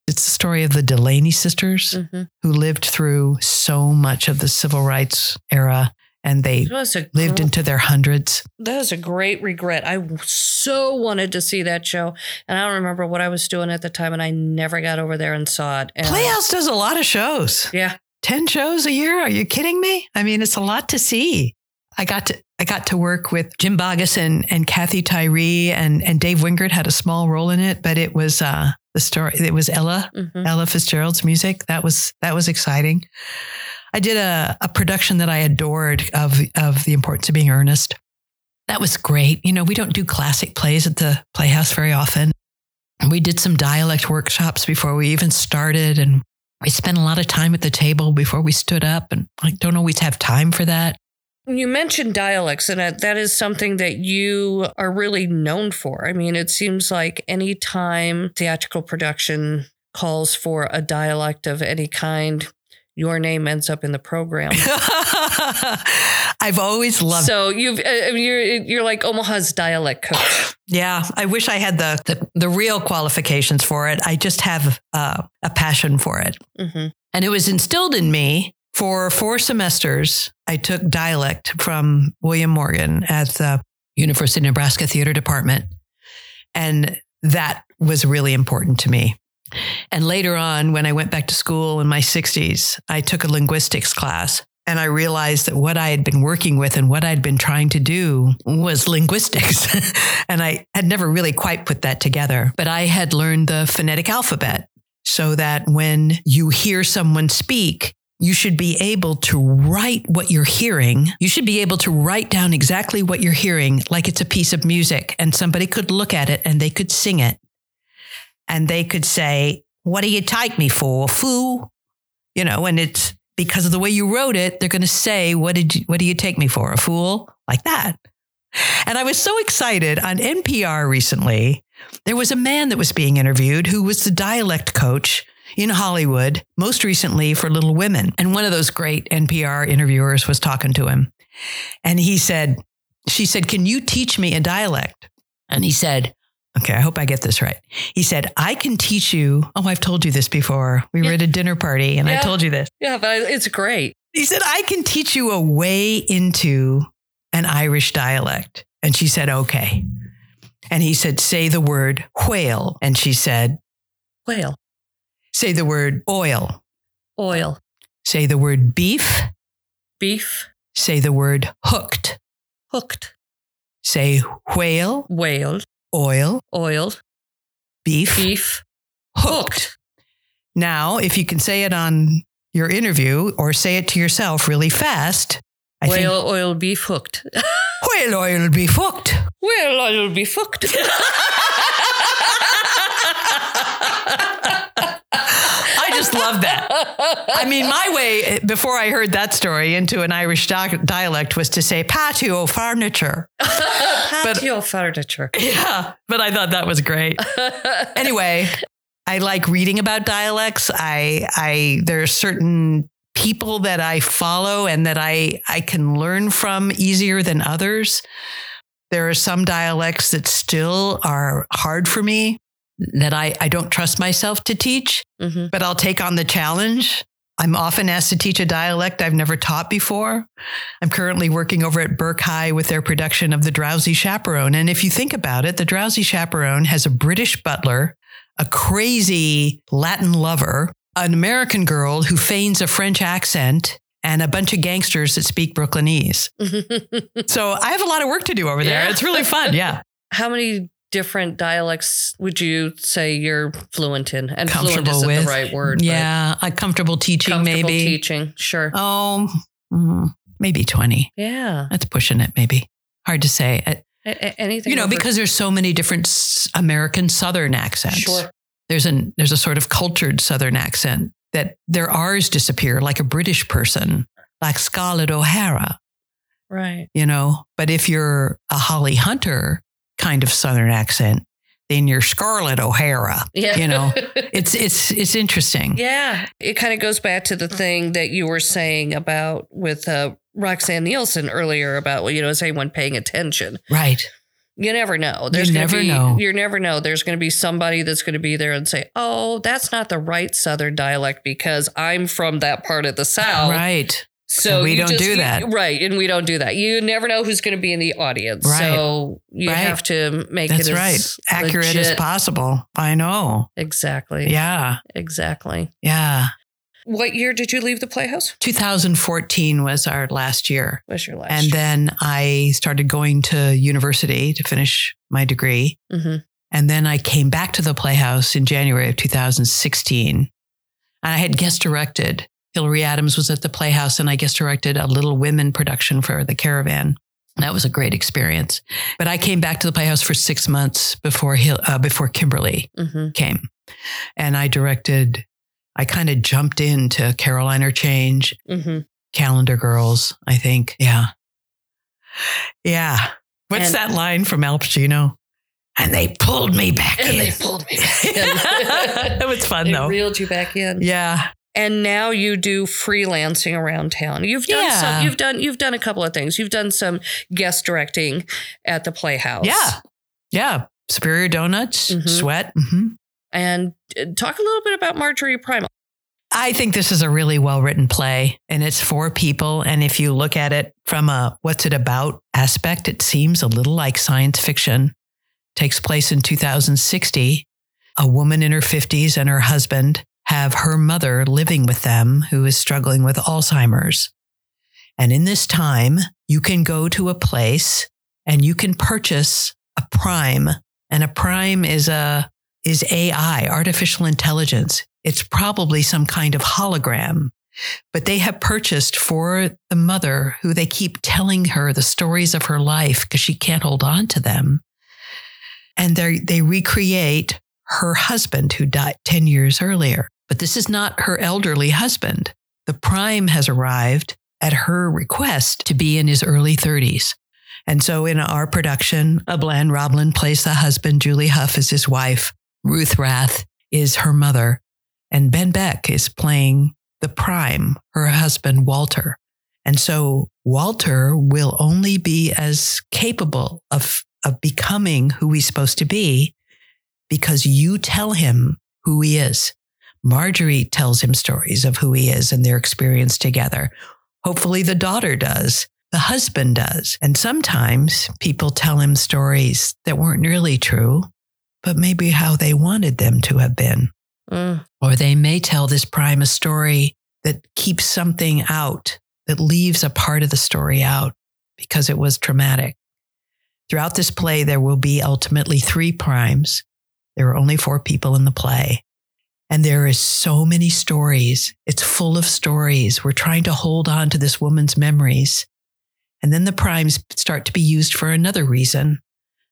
It's the story of the Delany sisters mm-hmm. who lived through so much of the civil rights era and they lived into their hundreds. That was a great regret. I so wanted to see that show, and I don't remember what I was doing at the time, and I never got over there and saw it. And Playhouse does a lot of shows. Yeah, ten shows a year. Are you kidding me? I mean, it's a lot to see. I got to I got to work with Jim Boggus and, and Kathy Tyree and and Dave Wingert had a small role in it, but it was uh, the story. It was Ella mm-hmm. Ella Fitzgerald's music. That was that was exciting. I did a, a production that I adored of of the importance of being earnest. That was great. You know, we don't do classic plays at the Playhouse very often. We did some dialect workshops before we even started, and we spent a lot of time at the table before we stood up. And I don't always have time for that. You mentioned dialects, and that is something that you are really known for. I mean, it seems like any time theatrical production calls for a dialect of any kind, your name ends up in the program. I've always loved. So you've uh, you're you're like Omaha's dialect coach. yeah, I wish I had the the, the real qualifications for it. I just have uh, a passion for it, mm-hmm. and it was instilled in me for four semesters, I took dialect from William Morgan at the University of Nebraska Theater Department. And that was really important to me. And later on, when I went back to school in my 60s, I took a linguistics class. And I realized that what I had been working with and what I'd been trying to do was linguistics. and I had never really quite put that together. But I had learned the phonetic alphabet so that when you hear someone speak, you should be able to write what you're hearing. You should be able to write down exactly what you're hearing, like it's a piece of music, and somebody could look at it and they could sing it. And they could say, What do you take me for? Foo? You know, and it's because of the way you wrote it, they're going to say, What did you, what do you take me for? A fool? Like that. And I was so excited on NPR recently. There was a man that was being interviewed who was the dialect coach in Hollywood, most recently for Little Women. And one of those great NPR interviewers was talking to him. And he said, She said, Can you teach me a dialect? And he said, Okay, I hope I get this right. He said, I can teach you. Oh, I've told you this before. We were at a dinner party and I told you this. Yeah, but it's great. He said, I can teach you a way into an Irish dialect. And she said, okay. And he said, say the word whale. And she said, Whale, say the word oil. oil, Say the word beef. beef, Say the word hooked. hooked, Say whale, whale, oil, oil, beef, beef, hooked. hooked. Now, if you can say it on your interview or say it to yourself really fast, I Whale, oil, beef, hooked. whale oil beef hooked. Whale oil beef hooked. I just love that. I mean, my way before I heard that story into an Irish di- dialect was to say patio furniture. Patio furniture. Yeah, but I thought that was great. Anyway, I like reading about dialects. I, I, there are certain people that I follow and that I, I can learn from easier than others. There are some dialects that still are hard for me that I, I don't trust myself to teach hmm but I'll take on the challenge. I'm often asked to teach a dialect I've never taught before. I'm currently working over at Burke High with their production of The Drowsy Chaperone. And if you think about it, The Drowsy Chaperone has a British butler, a crazy Latin lover, an American girl who feigns a French accent, and a bunch of gangsters that speak Brooklynese. So I have a lot of work to do over there. Yeah. It's really fun. Yeah. How many different dialects would you say you're fluent in? And fluent Comfortable isn't with. the right word. Yeah. I'm comfortable teaching, comfortable maybe. teaching. Sure. Oh, mm, maybe 20. Yeah. That's pushing it, maybe. Hard to say. A- a- anything. You know, over- because there's so many different s- American Southern accents. Sure. There's an there's a sort of cultured Southern accent that their R's disappear, like a British person, like Scarlett O'Hara. Right. You know, but if you're a Holly Hunter kind of Southern accent, than your Scarlett O'Hara. Yeah. You know, It's it's it's interesting. Yeah. It kind of goes back to the thing that you were saying about with uh, Roxanne Nielsen earlier about, well, you know, is anyone paying attention? Right. You never know. There's You never be, know. You never know. There's going to be somebody that's going to be there and say, "Oh, that's not the right Southern dialect because I'm from that part of the South." Right. So we you don't just- do you- that. right? And we don't do that. You never know who's going to be in the audience, Right. so you Right. have to make That's it as right. Accurate as possible. I know. Exactly. Yeah. Exactly. Yeah. What year did you leave the Playhouse? 2014 was our last year. Was your last? And then I started going to university to finish my degree. Mhm. And then I came back to the Playhouse in January of 2016. And I had guest directed. Hillary Adams was at the Playhouse, and I guess directed a Little Women production for the Caravan. That was a great experience. But I came back to the Playhouse for six months before uh, before Kimberly Mhm. came, and I directed. I kind of jumped into Caroline, or Change, Mhm. Calendar Girls, I think. Yeah. Yeah. What's And- that line from Al Pacino? And they pulled me back And in. they pulled me back in. it was fun They though. reeled you back in. yeah. And now you do freelancing around town. You've done Yeah. some you've done you've done a couple of things. You've done some guest directing at the Playhouse. Yeah. Yeah. Superior Donuts, Mhm. Sweat. hmm And uh, talk a little bit about Marjorie Prime. I think this is a really well written play and it's for people. And if you look at it from a what's it about aspect, it seems a little like science fiction. Takes place in 2060. A woman in her 50s and her husband have her mother living with them who is struggling with Alzheimer's. And in this time, you can go to a place and you can purchase a prime. And a prime is a is AI, artificial intelligence. It's probably some kind of hologram. But they have purchased for the mother who they keep telling her the stories of her life because she can't hold on to them. And they they recreate her husband who died 10 years earlier. But this is not her elderly husband. The prime has arrived at her request to be in his early 30s. And so in our production, Ablan Roblin plays the husband, Julie Huff is his wife, Ruth Rath is her mother. And Ben Beck is playing the prime, her husband, Walter. And so Walter will only be as capable of, of becoming who he's supposed to be because you tell him who he is. Marjorie tells him stories of who he is and their experience together. Hopefully, the daughter does. The husband does. And sometimes people tell him stories that weren't really true, but maybe how they wanted them to have been. Mm. Or they may tell this prime a story that keeps something out, that leaves a part of the story out because it was traumatic. Throughout this play, there will be ultimately three primes. There are only four people in the play. And there is so many stories. It's full of stories. We're trying to hold on to this woman's memories. And then the primes start to be used for another reason.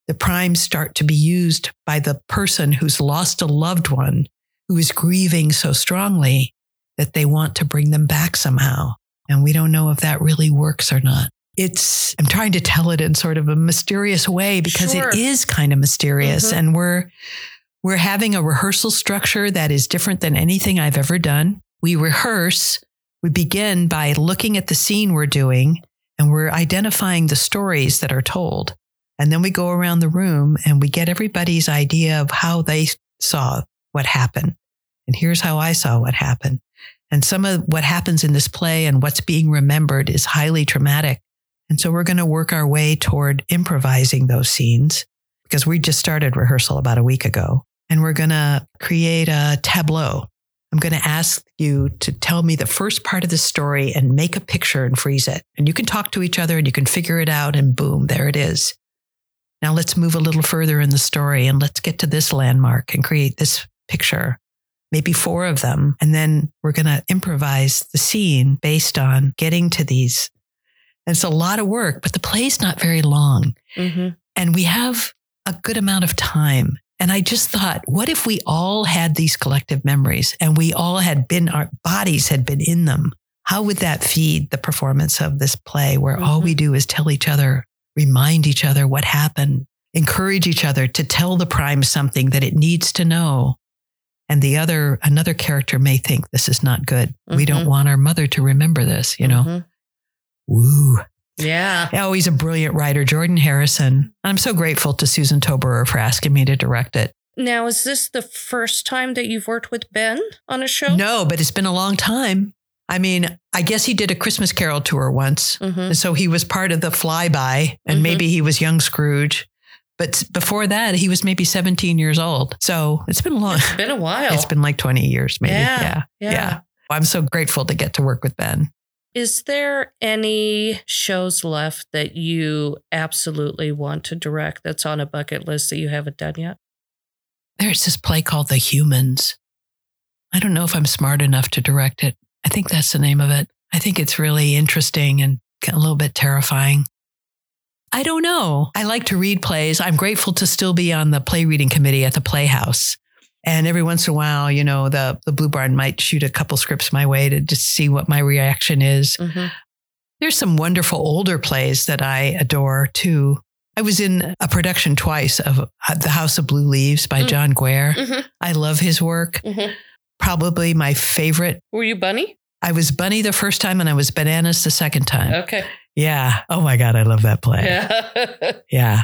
The primes start to be used by the person who's lost a loved one who is grieving so strongly that they want to bring them back somehow. And we don't know if that really works or not. It's, I'm trying to tell it in sort of a mysterious way because sure. it is kind of mysterious. Mm-hmm. And we're, we're having a rehearsal structure that is different than anything I've ever done. We rehearse, we begin by looking at the scene we're doing and we're identifying the stories that are told. And then we go around the room and we get everybody's idea of how they saw what happened. And here's how I saw what happened. And some of what happens in this play and what's being remembered is highly traumatic. And so we're going to work our way toward improvising those scenes because we just started rehearsal about a week ago. And we're going to create a tableau. I'm going to ask you to tell me the first part of the story and make a picture and freeze it. And you can talk to each other and you can figure it out, and boom, there it is. Now let's move a little further in the story and let's get to this landmark and create this picture maybe four of them. And then we're going to improvise the scene based on getting to these. And it's a lot of work, but the play's not very long. Mm-hmm. And we have a good amount of time. And I just thought, what if we all had these collective memories and we all had been, our bodies had been in them? How would that feed the performance of this play where mm-hmm. all we do is tell each other, remind each other what happened, encourage each other to tell the prime something that it needs to know and the other another character may think this is not good mm-hmm. we don't mm-hmm. want our mother to remember this you know mm-hmm. woo yeah oh he's a brilliant writer jordan harrison i'm so grateful to susan toberer for asking me to direct it now is this the first time that you've worked with ben on a show no but it's been a long time I mean, I guess he did a Christmas Carol tour once. Mm-hmm. And so he was part of the flyby, and mm-hmm. maybe he was young Scrooge. But before that, he was maybe 17 years old. So it's been a long. It's been a while. It's been like 20 years, maybe. Yeah. Yeah. yeah. yeah. I'm so grateful to get to work with Ben. Is there any shows left that you absolutely want to direct that's on a bucket list that you haven't done yet? There's this play called The Humans. I don't know if I'm smart enough to direct it. I think that's the name of it. I think it's really interesting and a little bit terrifying. I don't know. I like to read plays. I'm grateful to still be on the play reading committee at the Playhouse. And every once in a while, you know, the, the Blue Barn might shoot a couple scripts my way to just see what my reaction is. Mm-hmm. There's some wonderful older plays that I adore too. I was in a production twice of uh, The House of Blue Leaves by mm. John Guare. Mm-hmm. I love his work. Mm-hmm. Probably my favorite. Were you Bunny? I was Bunny the first time and I was Bananas the second time. Okay. Yeah. Oh my God, I love that play. Yeah. yeah.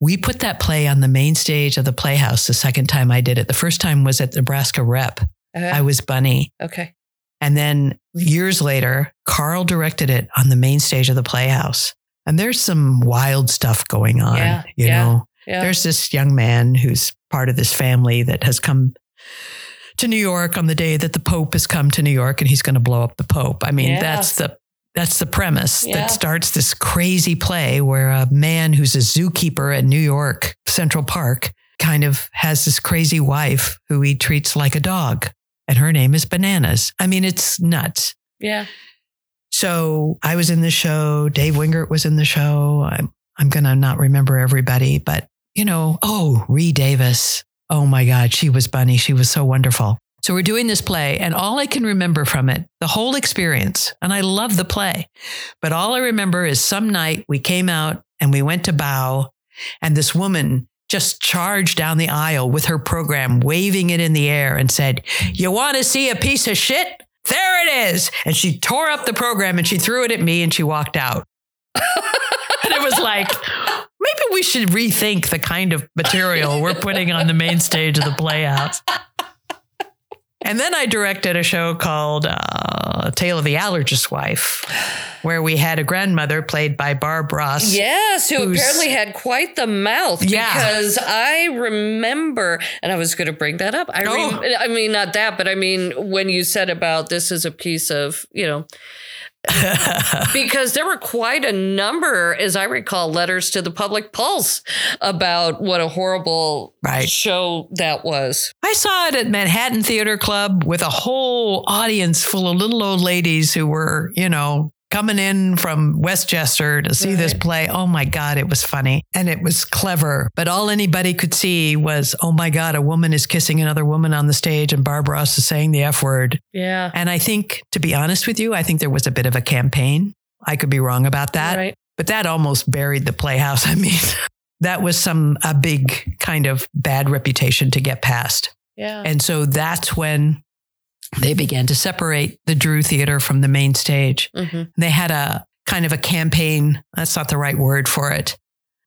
We put that play on the main stage of the Playhouse the second time I did it. The first time was at Nebraska Rep. Uh-huh. I was Bunny. Okay. And then years later, Carl directed it on the main stage of the Playhouse. And there's some wild stuff going on. Yeah. You yeah. know, yeah. there's this young man who's part of this family that has come to New York on the day that the Pope has come to New York and he's going to blow up the Pope. I mean, that's the that's the premise yeah. that starts this crazy play where a man who's a zookeeper at New York Central Park kind of has this crazy wife who he treats like a dog, and her name is Bananas. I mean, it's nuts. Yeah. So I was in the show. Dave Wingert was in the show. I'm I'm gonna not remember everybody, but you know, oh, Ree Davis. Oh my God, she was Bunny. She was so wonderful. So we're doing this play, and all I can remember from it, the whole experience, and I love the play, but all I remember is some night we came out and we went to bow, and this woman just charged down the aisle with her program, waving it in the air and said, You want to see a piece of shit? There it is. And she tore up the program and she threw it at me and she walked out. and it was like, maybe we should rethink the kind of material we're putting on the main stage of the Playhouse. And then I directed a show called uh, Tale of the Allergist Wife, where we had a grandmother played by Barb Ross. Yes, who apparently had quite the mouth. Yeah. Because I remember, and I was going to bring that up. I, Oh. rem- I mean, not that, but I mean, when you said about this is a piece of, you know, because there were quite a number, as I recall, letters to the public pulse about what a horrible Right. show that was. I saw it at Manhattan Theater Club with a whole audience full of little old ladies who were, you know, coming in from Westchester to see this play. Oh my God, it was funny and it was clever. But all anybody could see was, oh my God, a woman is kissing another woman on the stage and Barbara Ross is saying the F word. Yeah. And I think, to be honest with you, I think there was a bit of a campaign. I could be wrong about that, right. but that almost buried the Playhouse. I mean, that was some, a big kind of bad reputation to get past. Yeah. And so that's when they began to separate the Drew Theater from the main stage. hmm They had a kind of a campaign. That's not the right word for it.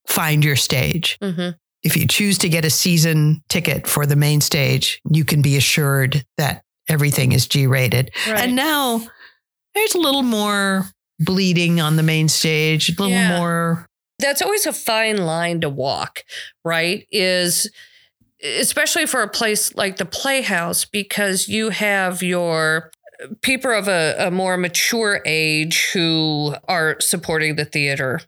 Find your stage. hmm If you choose to get a season ticket for the main stage, you can be assured that everything is G rated. Right. And now there's a little more bleeding on the main stage, a little Yeah. more. that's always a fine line to walk, right? Is especially for a place like the Playhouse because you have your people of a, a more mature age who are supporting the theater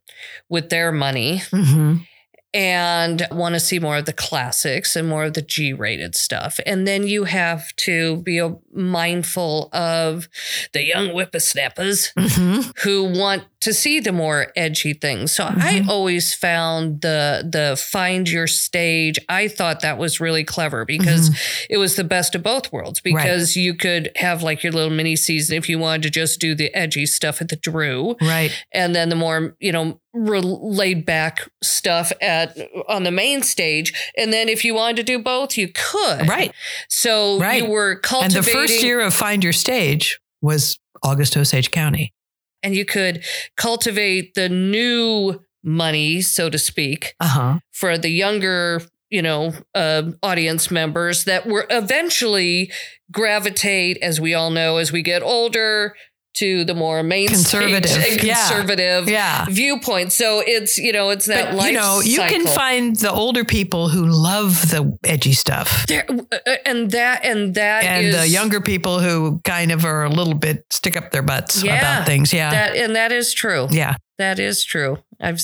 with their money Mhm. and want to see more of the classics and more of the G rated stuff. And then you have to be mindful of the young whippersnappers Mhm. who want to see the more edgy things. So I Mhm. always found the the find your stage. I thought that was really clever because it was the best of both worlds because you could have like your little mini season if you wanted to just do the edgy stuff at the Drew Right. and then the more, you know, re- laid back stuff at on the main stage and then if you wanted to do both you could. Right. So Right. you were And the first year of Find Your Stage was August Osage County. And you could cultivate the new money, so to speak, Uh huh. for the younger, you know, uh, audience members that were eventually gravitate, as we all know, as we get older, to the more mainstream Conservative, yeah. conservative Yeah. viewpoint. So it's you know it's that But, life you know, you can find the older people who love the edgy stuff. There, uh, and that and that And is the younger people who kind of are a little bit stick up their butts Yeah. about things. Yeah. that and that is true. yeah. That is true. I've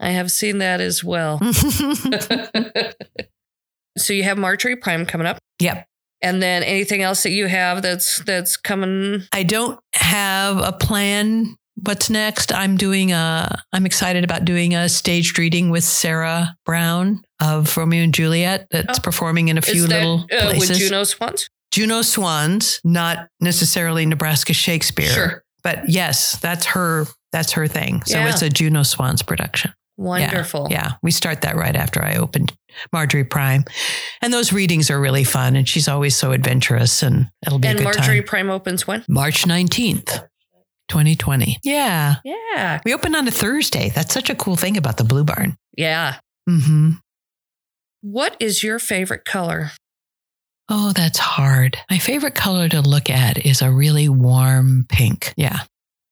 I have seen that as well. so you have Marjorie Prime coming up. yep. And then anything else that you have that's that's coming? I don't have a plan. What's next? I'm doing a, I'm excited about doing a staged reading with Sarah Brown of Romeo and Juliet that's Oh. performing in a few that little uh, with. Juno Swans? Juno Swans, not necessarily Nebraska Shakespeare. Sure. But yes, that's her that's her thing. So Yeah. it's a Juno Swans production. Yeah, Wonderful. Yeah, we start that right after I opened Marjorie Prime. And those readings are really fun and she's always so adventurous and it'll be And a good Marjorie time. Prime opens when? March 19th, 2020. Yeah. Yeah. We opened on a Thursday. That's such a cool thing about the Blue Barn. Yeah. Mm-hmm. What is your favorite color? Oh, that's hard. My favorite color to look at is a really warm pink. Yeah.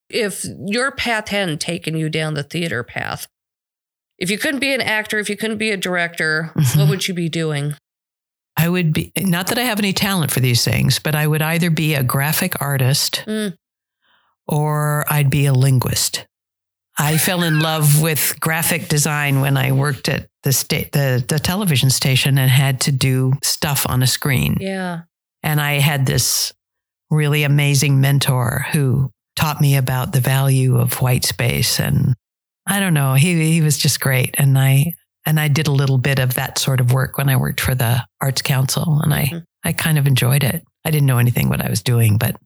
If your path hadn't taken you down the theater path, if you couldn't be an actor, if you couldn't be a director, Mhm. what would you be doing? I would be, not that I have any talent for these things, but I would either be a graphic artist Mm. or I'd be a linguist. I fell in love with graphic design when I worked at the state, the, the television station and had to do stuff on a screen. Yeah. And I had this really amazing mentor who taught me about the value of white space. And I don't know, he, he was just great. And I, and I did a little bit of that sort of work when I worked for the Arts Council and I, Mhm. I kind of enjoyed it. I didn't know anything what I was doing, but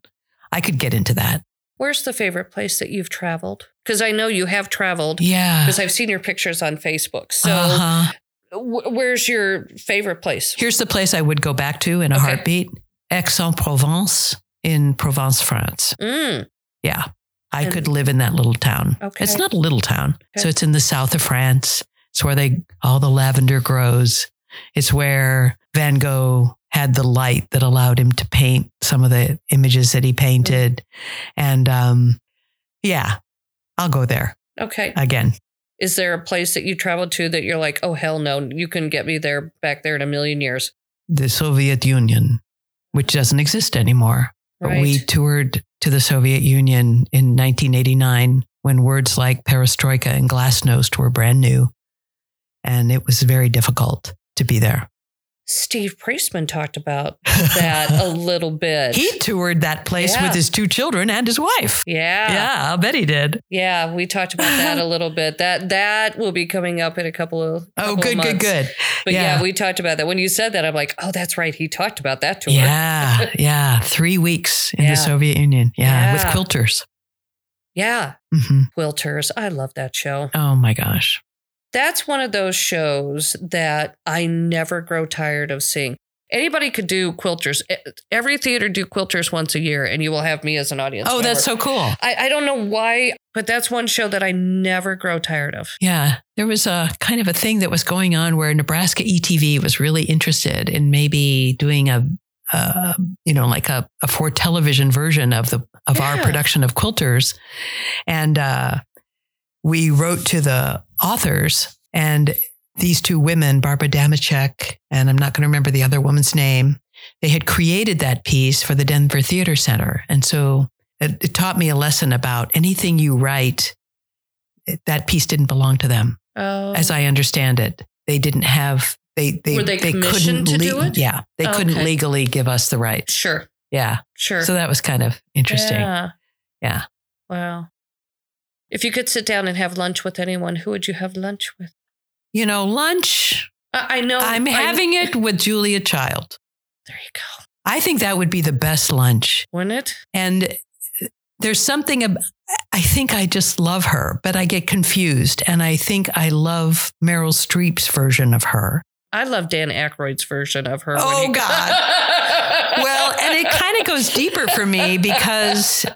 I could get into that. Where's the favorite place that you've traveled? Because I know you have traveled Yeah. because I've seen your pictures on Facebook. So Uh-huh. wh- where's your favorite place? Here's the place I would go back to in a Okay. heartbeat Aix-en-Provence in Provence, France. Mm, Yeah. I And- could live in that little town. Okay. It's not a little town. Okay. So it's in the south of France. It's where they all the lavender grows. It's where Van Gogh had the light that allowed him to paint some of the images that he painted. And um yeah, I'll go there okay. again. Is there a place that you traveled to that you're like, oh hell no, you couldn't get me there back there in a million years? The Soviet Union, which doesn't exist anymore. But Right. we toured to the Soviet Union in 1989 when words like perestroika and glasnost were brand new. And it was very difficult to be there. Steve Priestman talked about that a little bit. he toured that place Yeah. with his two children and his wife. yeah. Yeah, I'll bet he did. Yeah, we talked about that a little bit. That that will be coming up in a couple of Oh, couple of good, good, good. But yeah. Yeah. we talked about that. When you said that, I'm like, oh, that's right. He talked about that tour. Yeah, yeah. Three weeks in Yeah. the Soviet Union. Yeah, with quilters. Yeah. Mm-hmm. Quilters. I love that show. Oh my gosh. That's one of those shows that I never grow tired of seeing. Anybody could do quilters. Every theater do quilters once a year, and you will have me as an audience. Oh, that's so cool. I, I don't know why, but that's one show that I never grow tired of. Yeah, there was a kind of a thing that was going on where Nebraska ETV was really interested in maybe doing a, uh, you know, like a, a for television version of the of our production of Quilters, and uh, we wrote to the authors and these two women, Barbara Damashek, and I'm not going to remember the other woman's name. They had created that piece for the Denver Theater Center, and so it, it taught me a lesson about anything you write. it- That piece didn't belong to them Oh, as I understand it. They didn't have they they Were they couldn't to do it? Yeah, they couldn't Okay. legally give us the rights. sure, Yeah, sure. so that was kind of interesting. Yeah. Yeah. Wow. If you could sit down and have lunch with anyone, who would you have lunch with? You know, lunch. I, I know. I'm having it with Julia Child. There you go. I think that would be the best lunch. Wouldn't it? And there's something ab- I think I just love her, but I get confused. And I think I love Meryl Streep's version of her. I love Dan Aykroyd's version of her. Oh, he- Well, and it kind of goes deeper for me because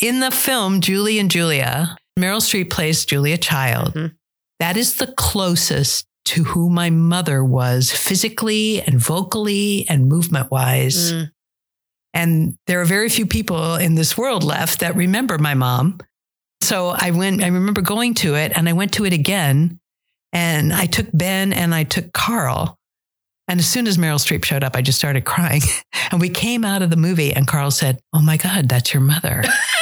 in the film Julie and Julia, Meryl Streep plays Julia Child. Mhm. That is the closest to who my mother was physically and vocally and movement wise. Mm. And there are very few people in this world left that remember my mom. So I went, I remember going to it and I went to it again. And I took Ben and I took Carl. And as soon as Meryl Streep showed up, I just started crying. And we came out of the movie and Carl said, Oh my God, that's your mother.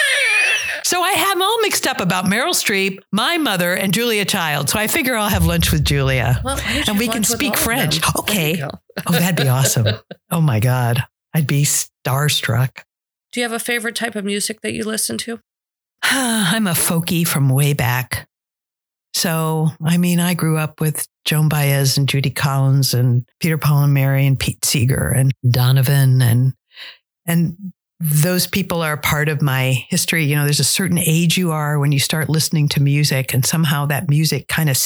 so I have all mixed up about Meryl Streep, my mother, and Julia Child. So I figure I'll have lunch with Julia. Well, why don't you And we can speak French. them? There you Okay. Oh, that'd be awesome. Oh my God. I'd be starstruck. Do you have a favorite type of music that you listen to? I'm a folkie from way back. So, I mean, I grew up with Joan Baez and Judy Collins and Peter Paul and Mary and Pete Seeger and Donovan and and those people are part of my history. You know, there's a certain age you are when you start listening to music and somehow that music kind of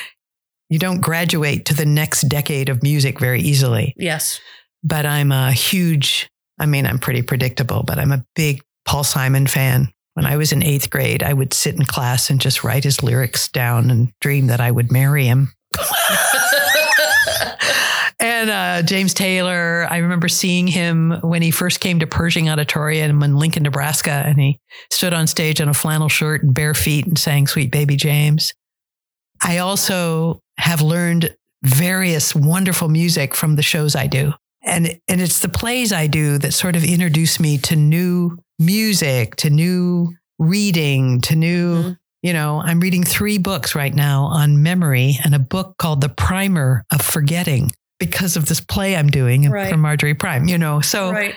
you don't graduate to the next decade of music very easily Yes. but I'm a huge, I mean, I'm pretty predictable, but I'm a big Paul Simon fan. When I was in eighth grade, I would sit in class and just write his lyrics down and dream that I would marry him. and uh, James Taylor, I remember seeing him when he first came to Pershing Auditorium in Lincoln, Nebraska, and he stood on stage in a flannel shirt and bare feet and sang Sweet Baby James. I also have learned various wonderful music from the shows I do. And, and it's the plays I do that sort of introduce me to new music, to new reading, to new, Mhm. you know, I'm reading three books right now on memory and a book called The Primer of Forgetting because of this play I'm doing Right. from Marjorie Prime, you know. So Right.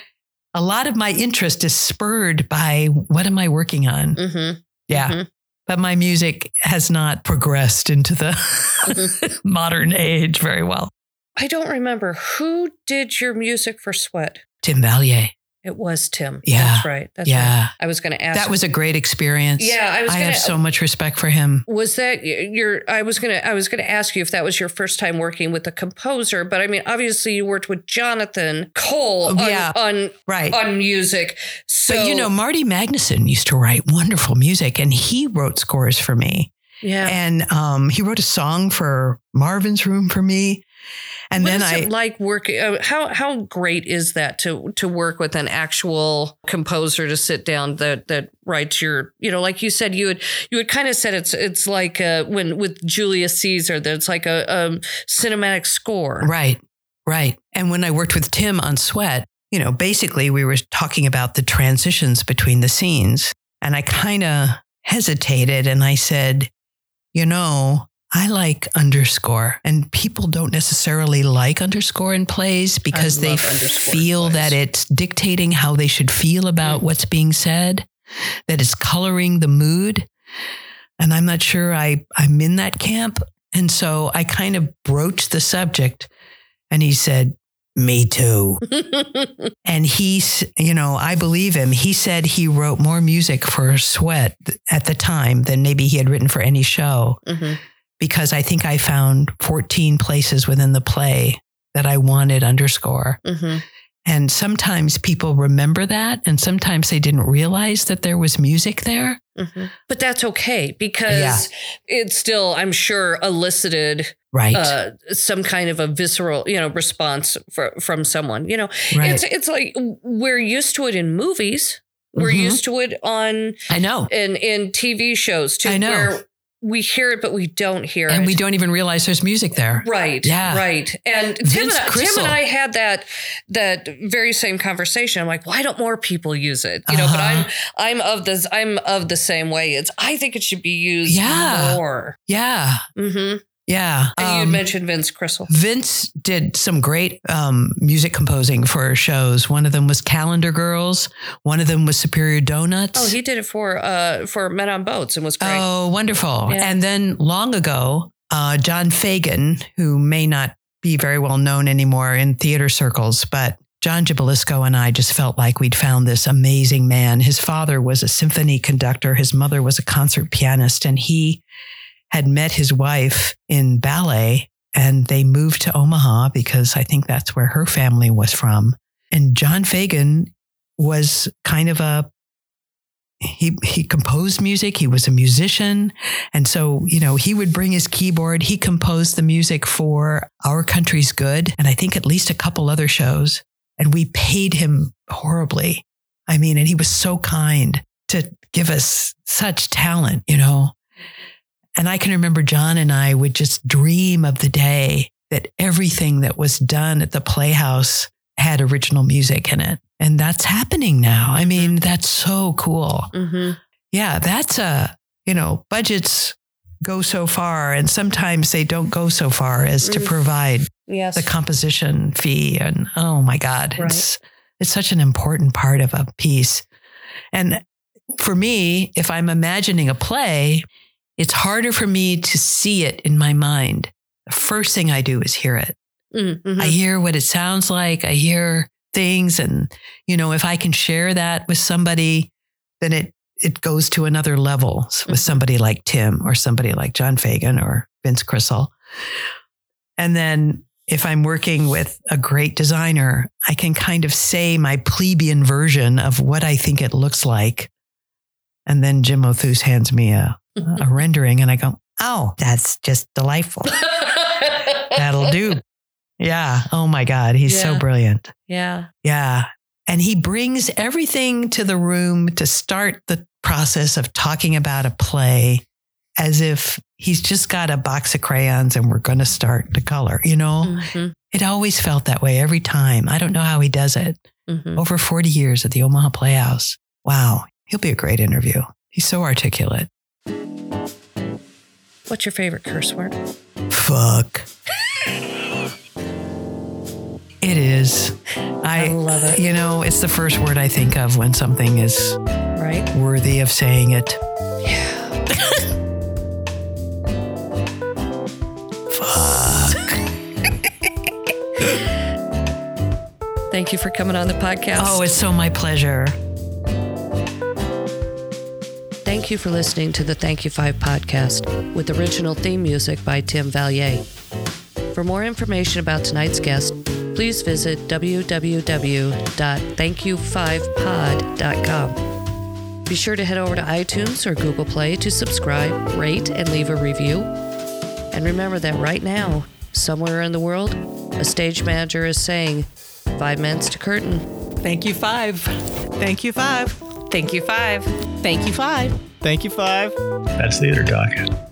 a lot of my interest is spurred by what am I working on? Mm-hmm. Yeah. Mhm. But my music has not progressed into the Mm-hmm. modern age very well. I don't remember who did your music for Sweat. Tim Valier. It was Tim. Yeah. That's right. That's Yeah. right. I was going to ask. That was a great experience. Yeah, I was I gonna- have so much respect for him. was that your I was going to I was going to ask you if that was your first time working with a composer, but I mean obviously you worked with Jonathan Cole on Yeah. on, Right. on music. So but you know, Marty Magnuson used to write wonderful music and he wrote scores for me. yeah. And um, he wrote a song for Marvin's Room for me. And What then I, like working? Uh, how how great is that to to work with an actual composer to sit down that that writes your you know like you said you had you had kind of said it's it's like uh, when with Julius Caesar that it's like a, um cinematic score. Right, right. And when I worked with Tim on Sweat, you know, basically we were talking about the transitions between the scenes. And I kind of hesitated and I said, you know, I like underscore. And people don't necessarily like underscore in plays because they love underscore in feel that it's dictating how they should feel about Mm. what's being said, that it's coloring the mood. And I'm not sure I, I'm in that camp. And so I kind of broached the subject and he said, Me too. And he's, you know, I believe him. He said he wrote more music for Sweat at the time than maybe he had written for any show Mhm. Because I think I found 14 places within the play that I wanted underscore. Mhm. And sometimes people remember that, and sometimes they didn't realize that there was music there. Mhm. But that's okay because Yeah. it still, I'm sure, elicited Right. uh, some kind of a visceral, you know, response for, from someone. You know, right. it's it's like we're used to it in movies. We're Mhm. used to it on I know. in in TV shows too, I know. where we hear it but we don't hear And it. And we don't even realize there's music there. Right. Yeah. Right. And Tim and, I, Tim and I had that that very same conversation. I'm like, why don't more people use it? You know, but Uh-huh. I'm I'm of this I'm of the same way. It's I think it should be used Yeah. more. Yeah. Mm hmm Yeah. And you had Um, mentioned Vince Crystal. Vince did some great um, music composing for shows. One of them was Calendar Girls. One of them was Superior Donuts. Oh, he did it for uh for Men on Boats and was great. Oh, wonderful. Yeah. And then long ago, uh, John Fagan, who may not be very well known anymore in theater circles, but John Jabalisco and I just felt like we'd found this amazing man. His father was a symphony conductor, his mother was a concert pianist, and he had met his wife in ballet and they moved to Omaha because I think that's where her family was from. And John Fagan was kind of a he he composed music, he was a musician, and so, you know, he would bring his keyboard, he composed the music for Our Country's Good and I think at least a couple other shows, and we paid him horribly. I mean, and he was so kind to give us such talent, you know. And I can remember John and I would just dream of the day that everything that was done at the Playhouse had original music in it. And that's happening now. I mean, that's so cool. hmm Yeah, that's a, you know, budgets go so far and sometimes they don't go so far as to Mm. provide Yes. the composition fee and oh my god, it's it's such an important part of a piece. And for me, if I'm imagining a play, it's harder for me to see it in my mind. The first thing I do is hear it. Mhm. I hear what it sounds like. I hear things. And, you know, if I can share that with somebody, then it, it goes to another level with somebody like Tim or somebody like John Fagan or Vince Crystal. And then if I'm working with a great designer, I can kind of say my plebeian version of what I think it looks like. And then Jim Othuse hands me a, a rendering and I go, oh, that's just delightful. That'll do. Yeah. Oh my God. He's so brilliant. yeah. Yeah. And he brings everything to the room to start the process of talking about a play as if he's just got a box of crayons and we're going to start to color. You know, Mhm. it always felt that way every time. I don't know how he does it. Mhm. Over 40 years at the Omaha Playhouse. Wow. He'll be a great interview. He's so articulate. What's your favorite curse word? Fuck. It is. I, I love it. You know, it's the first word I think of when something is Right? worthy of saying it. Yeah. Fuck. Thank thank you for coming on the podcast. Oh, it's so my pleasure. Thank you for listening to the Thank You Five podcast with original theme music by Tim Valier. For more information about tonight's guest, please visit www.thankyou5pod.com. Be sure to head over to iTunes or Google Play to subscribe, rate, and leave a review. And remember that right now, somewhere in the world, a stage manager is saying, Five minutes to curtain. Thank you, five. Thank you, five. Thank you, five. Thank you, five. Thank you, five. That's theater talk.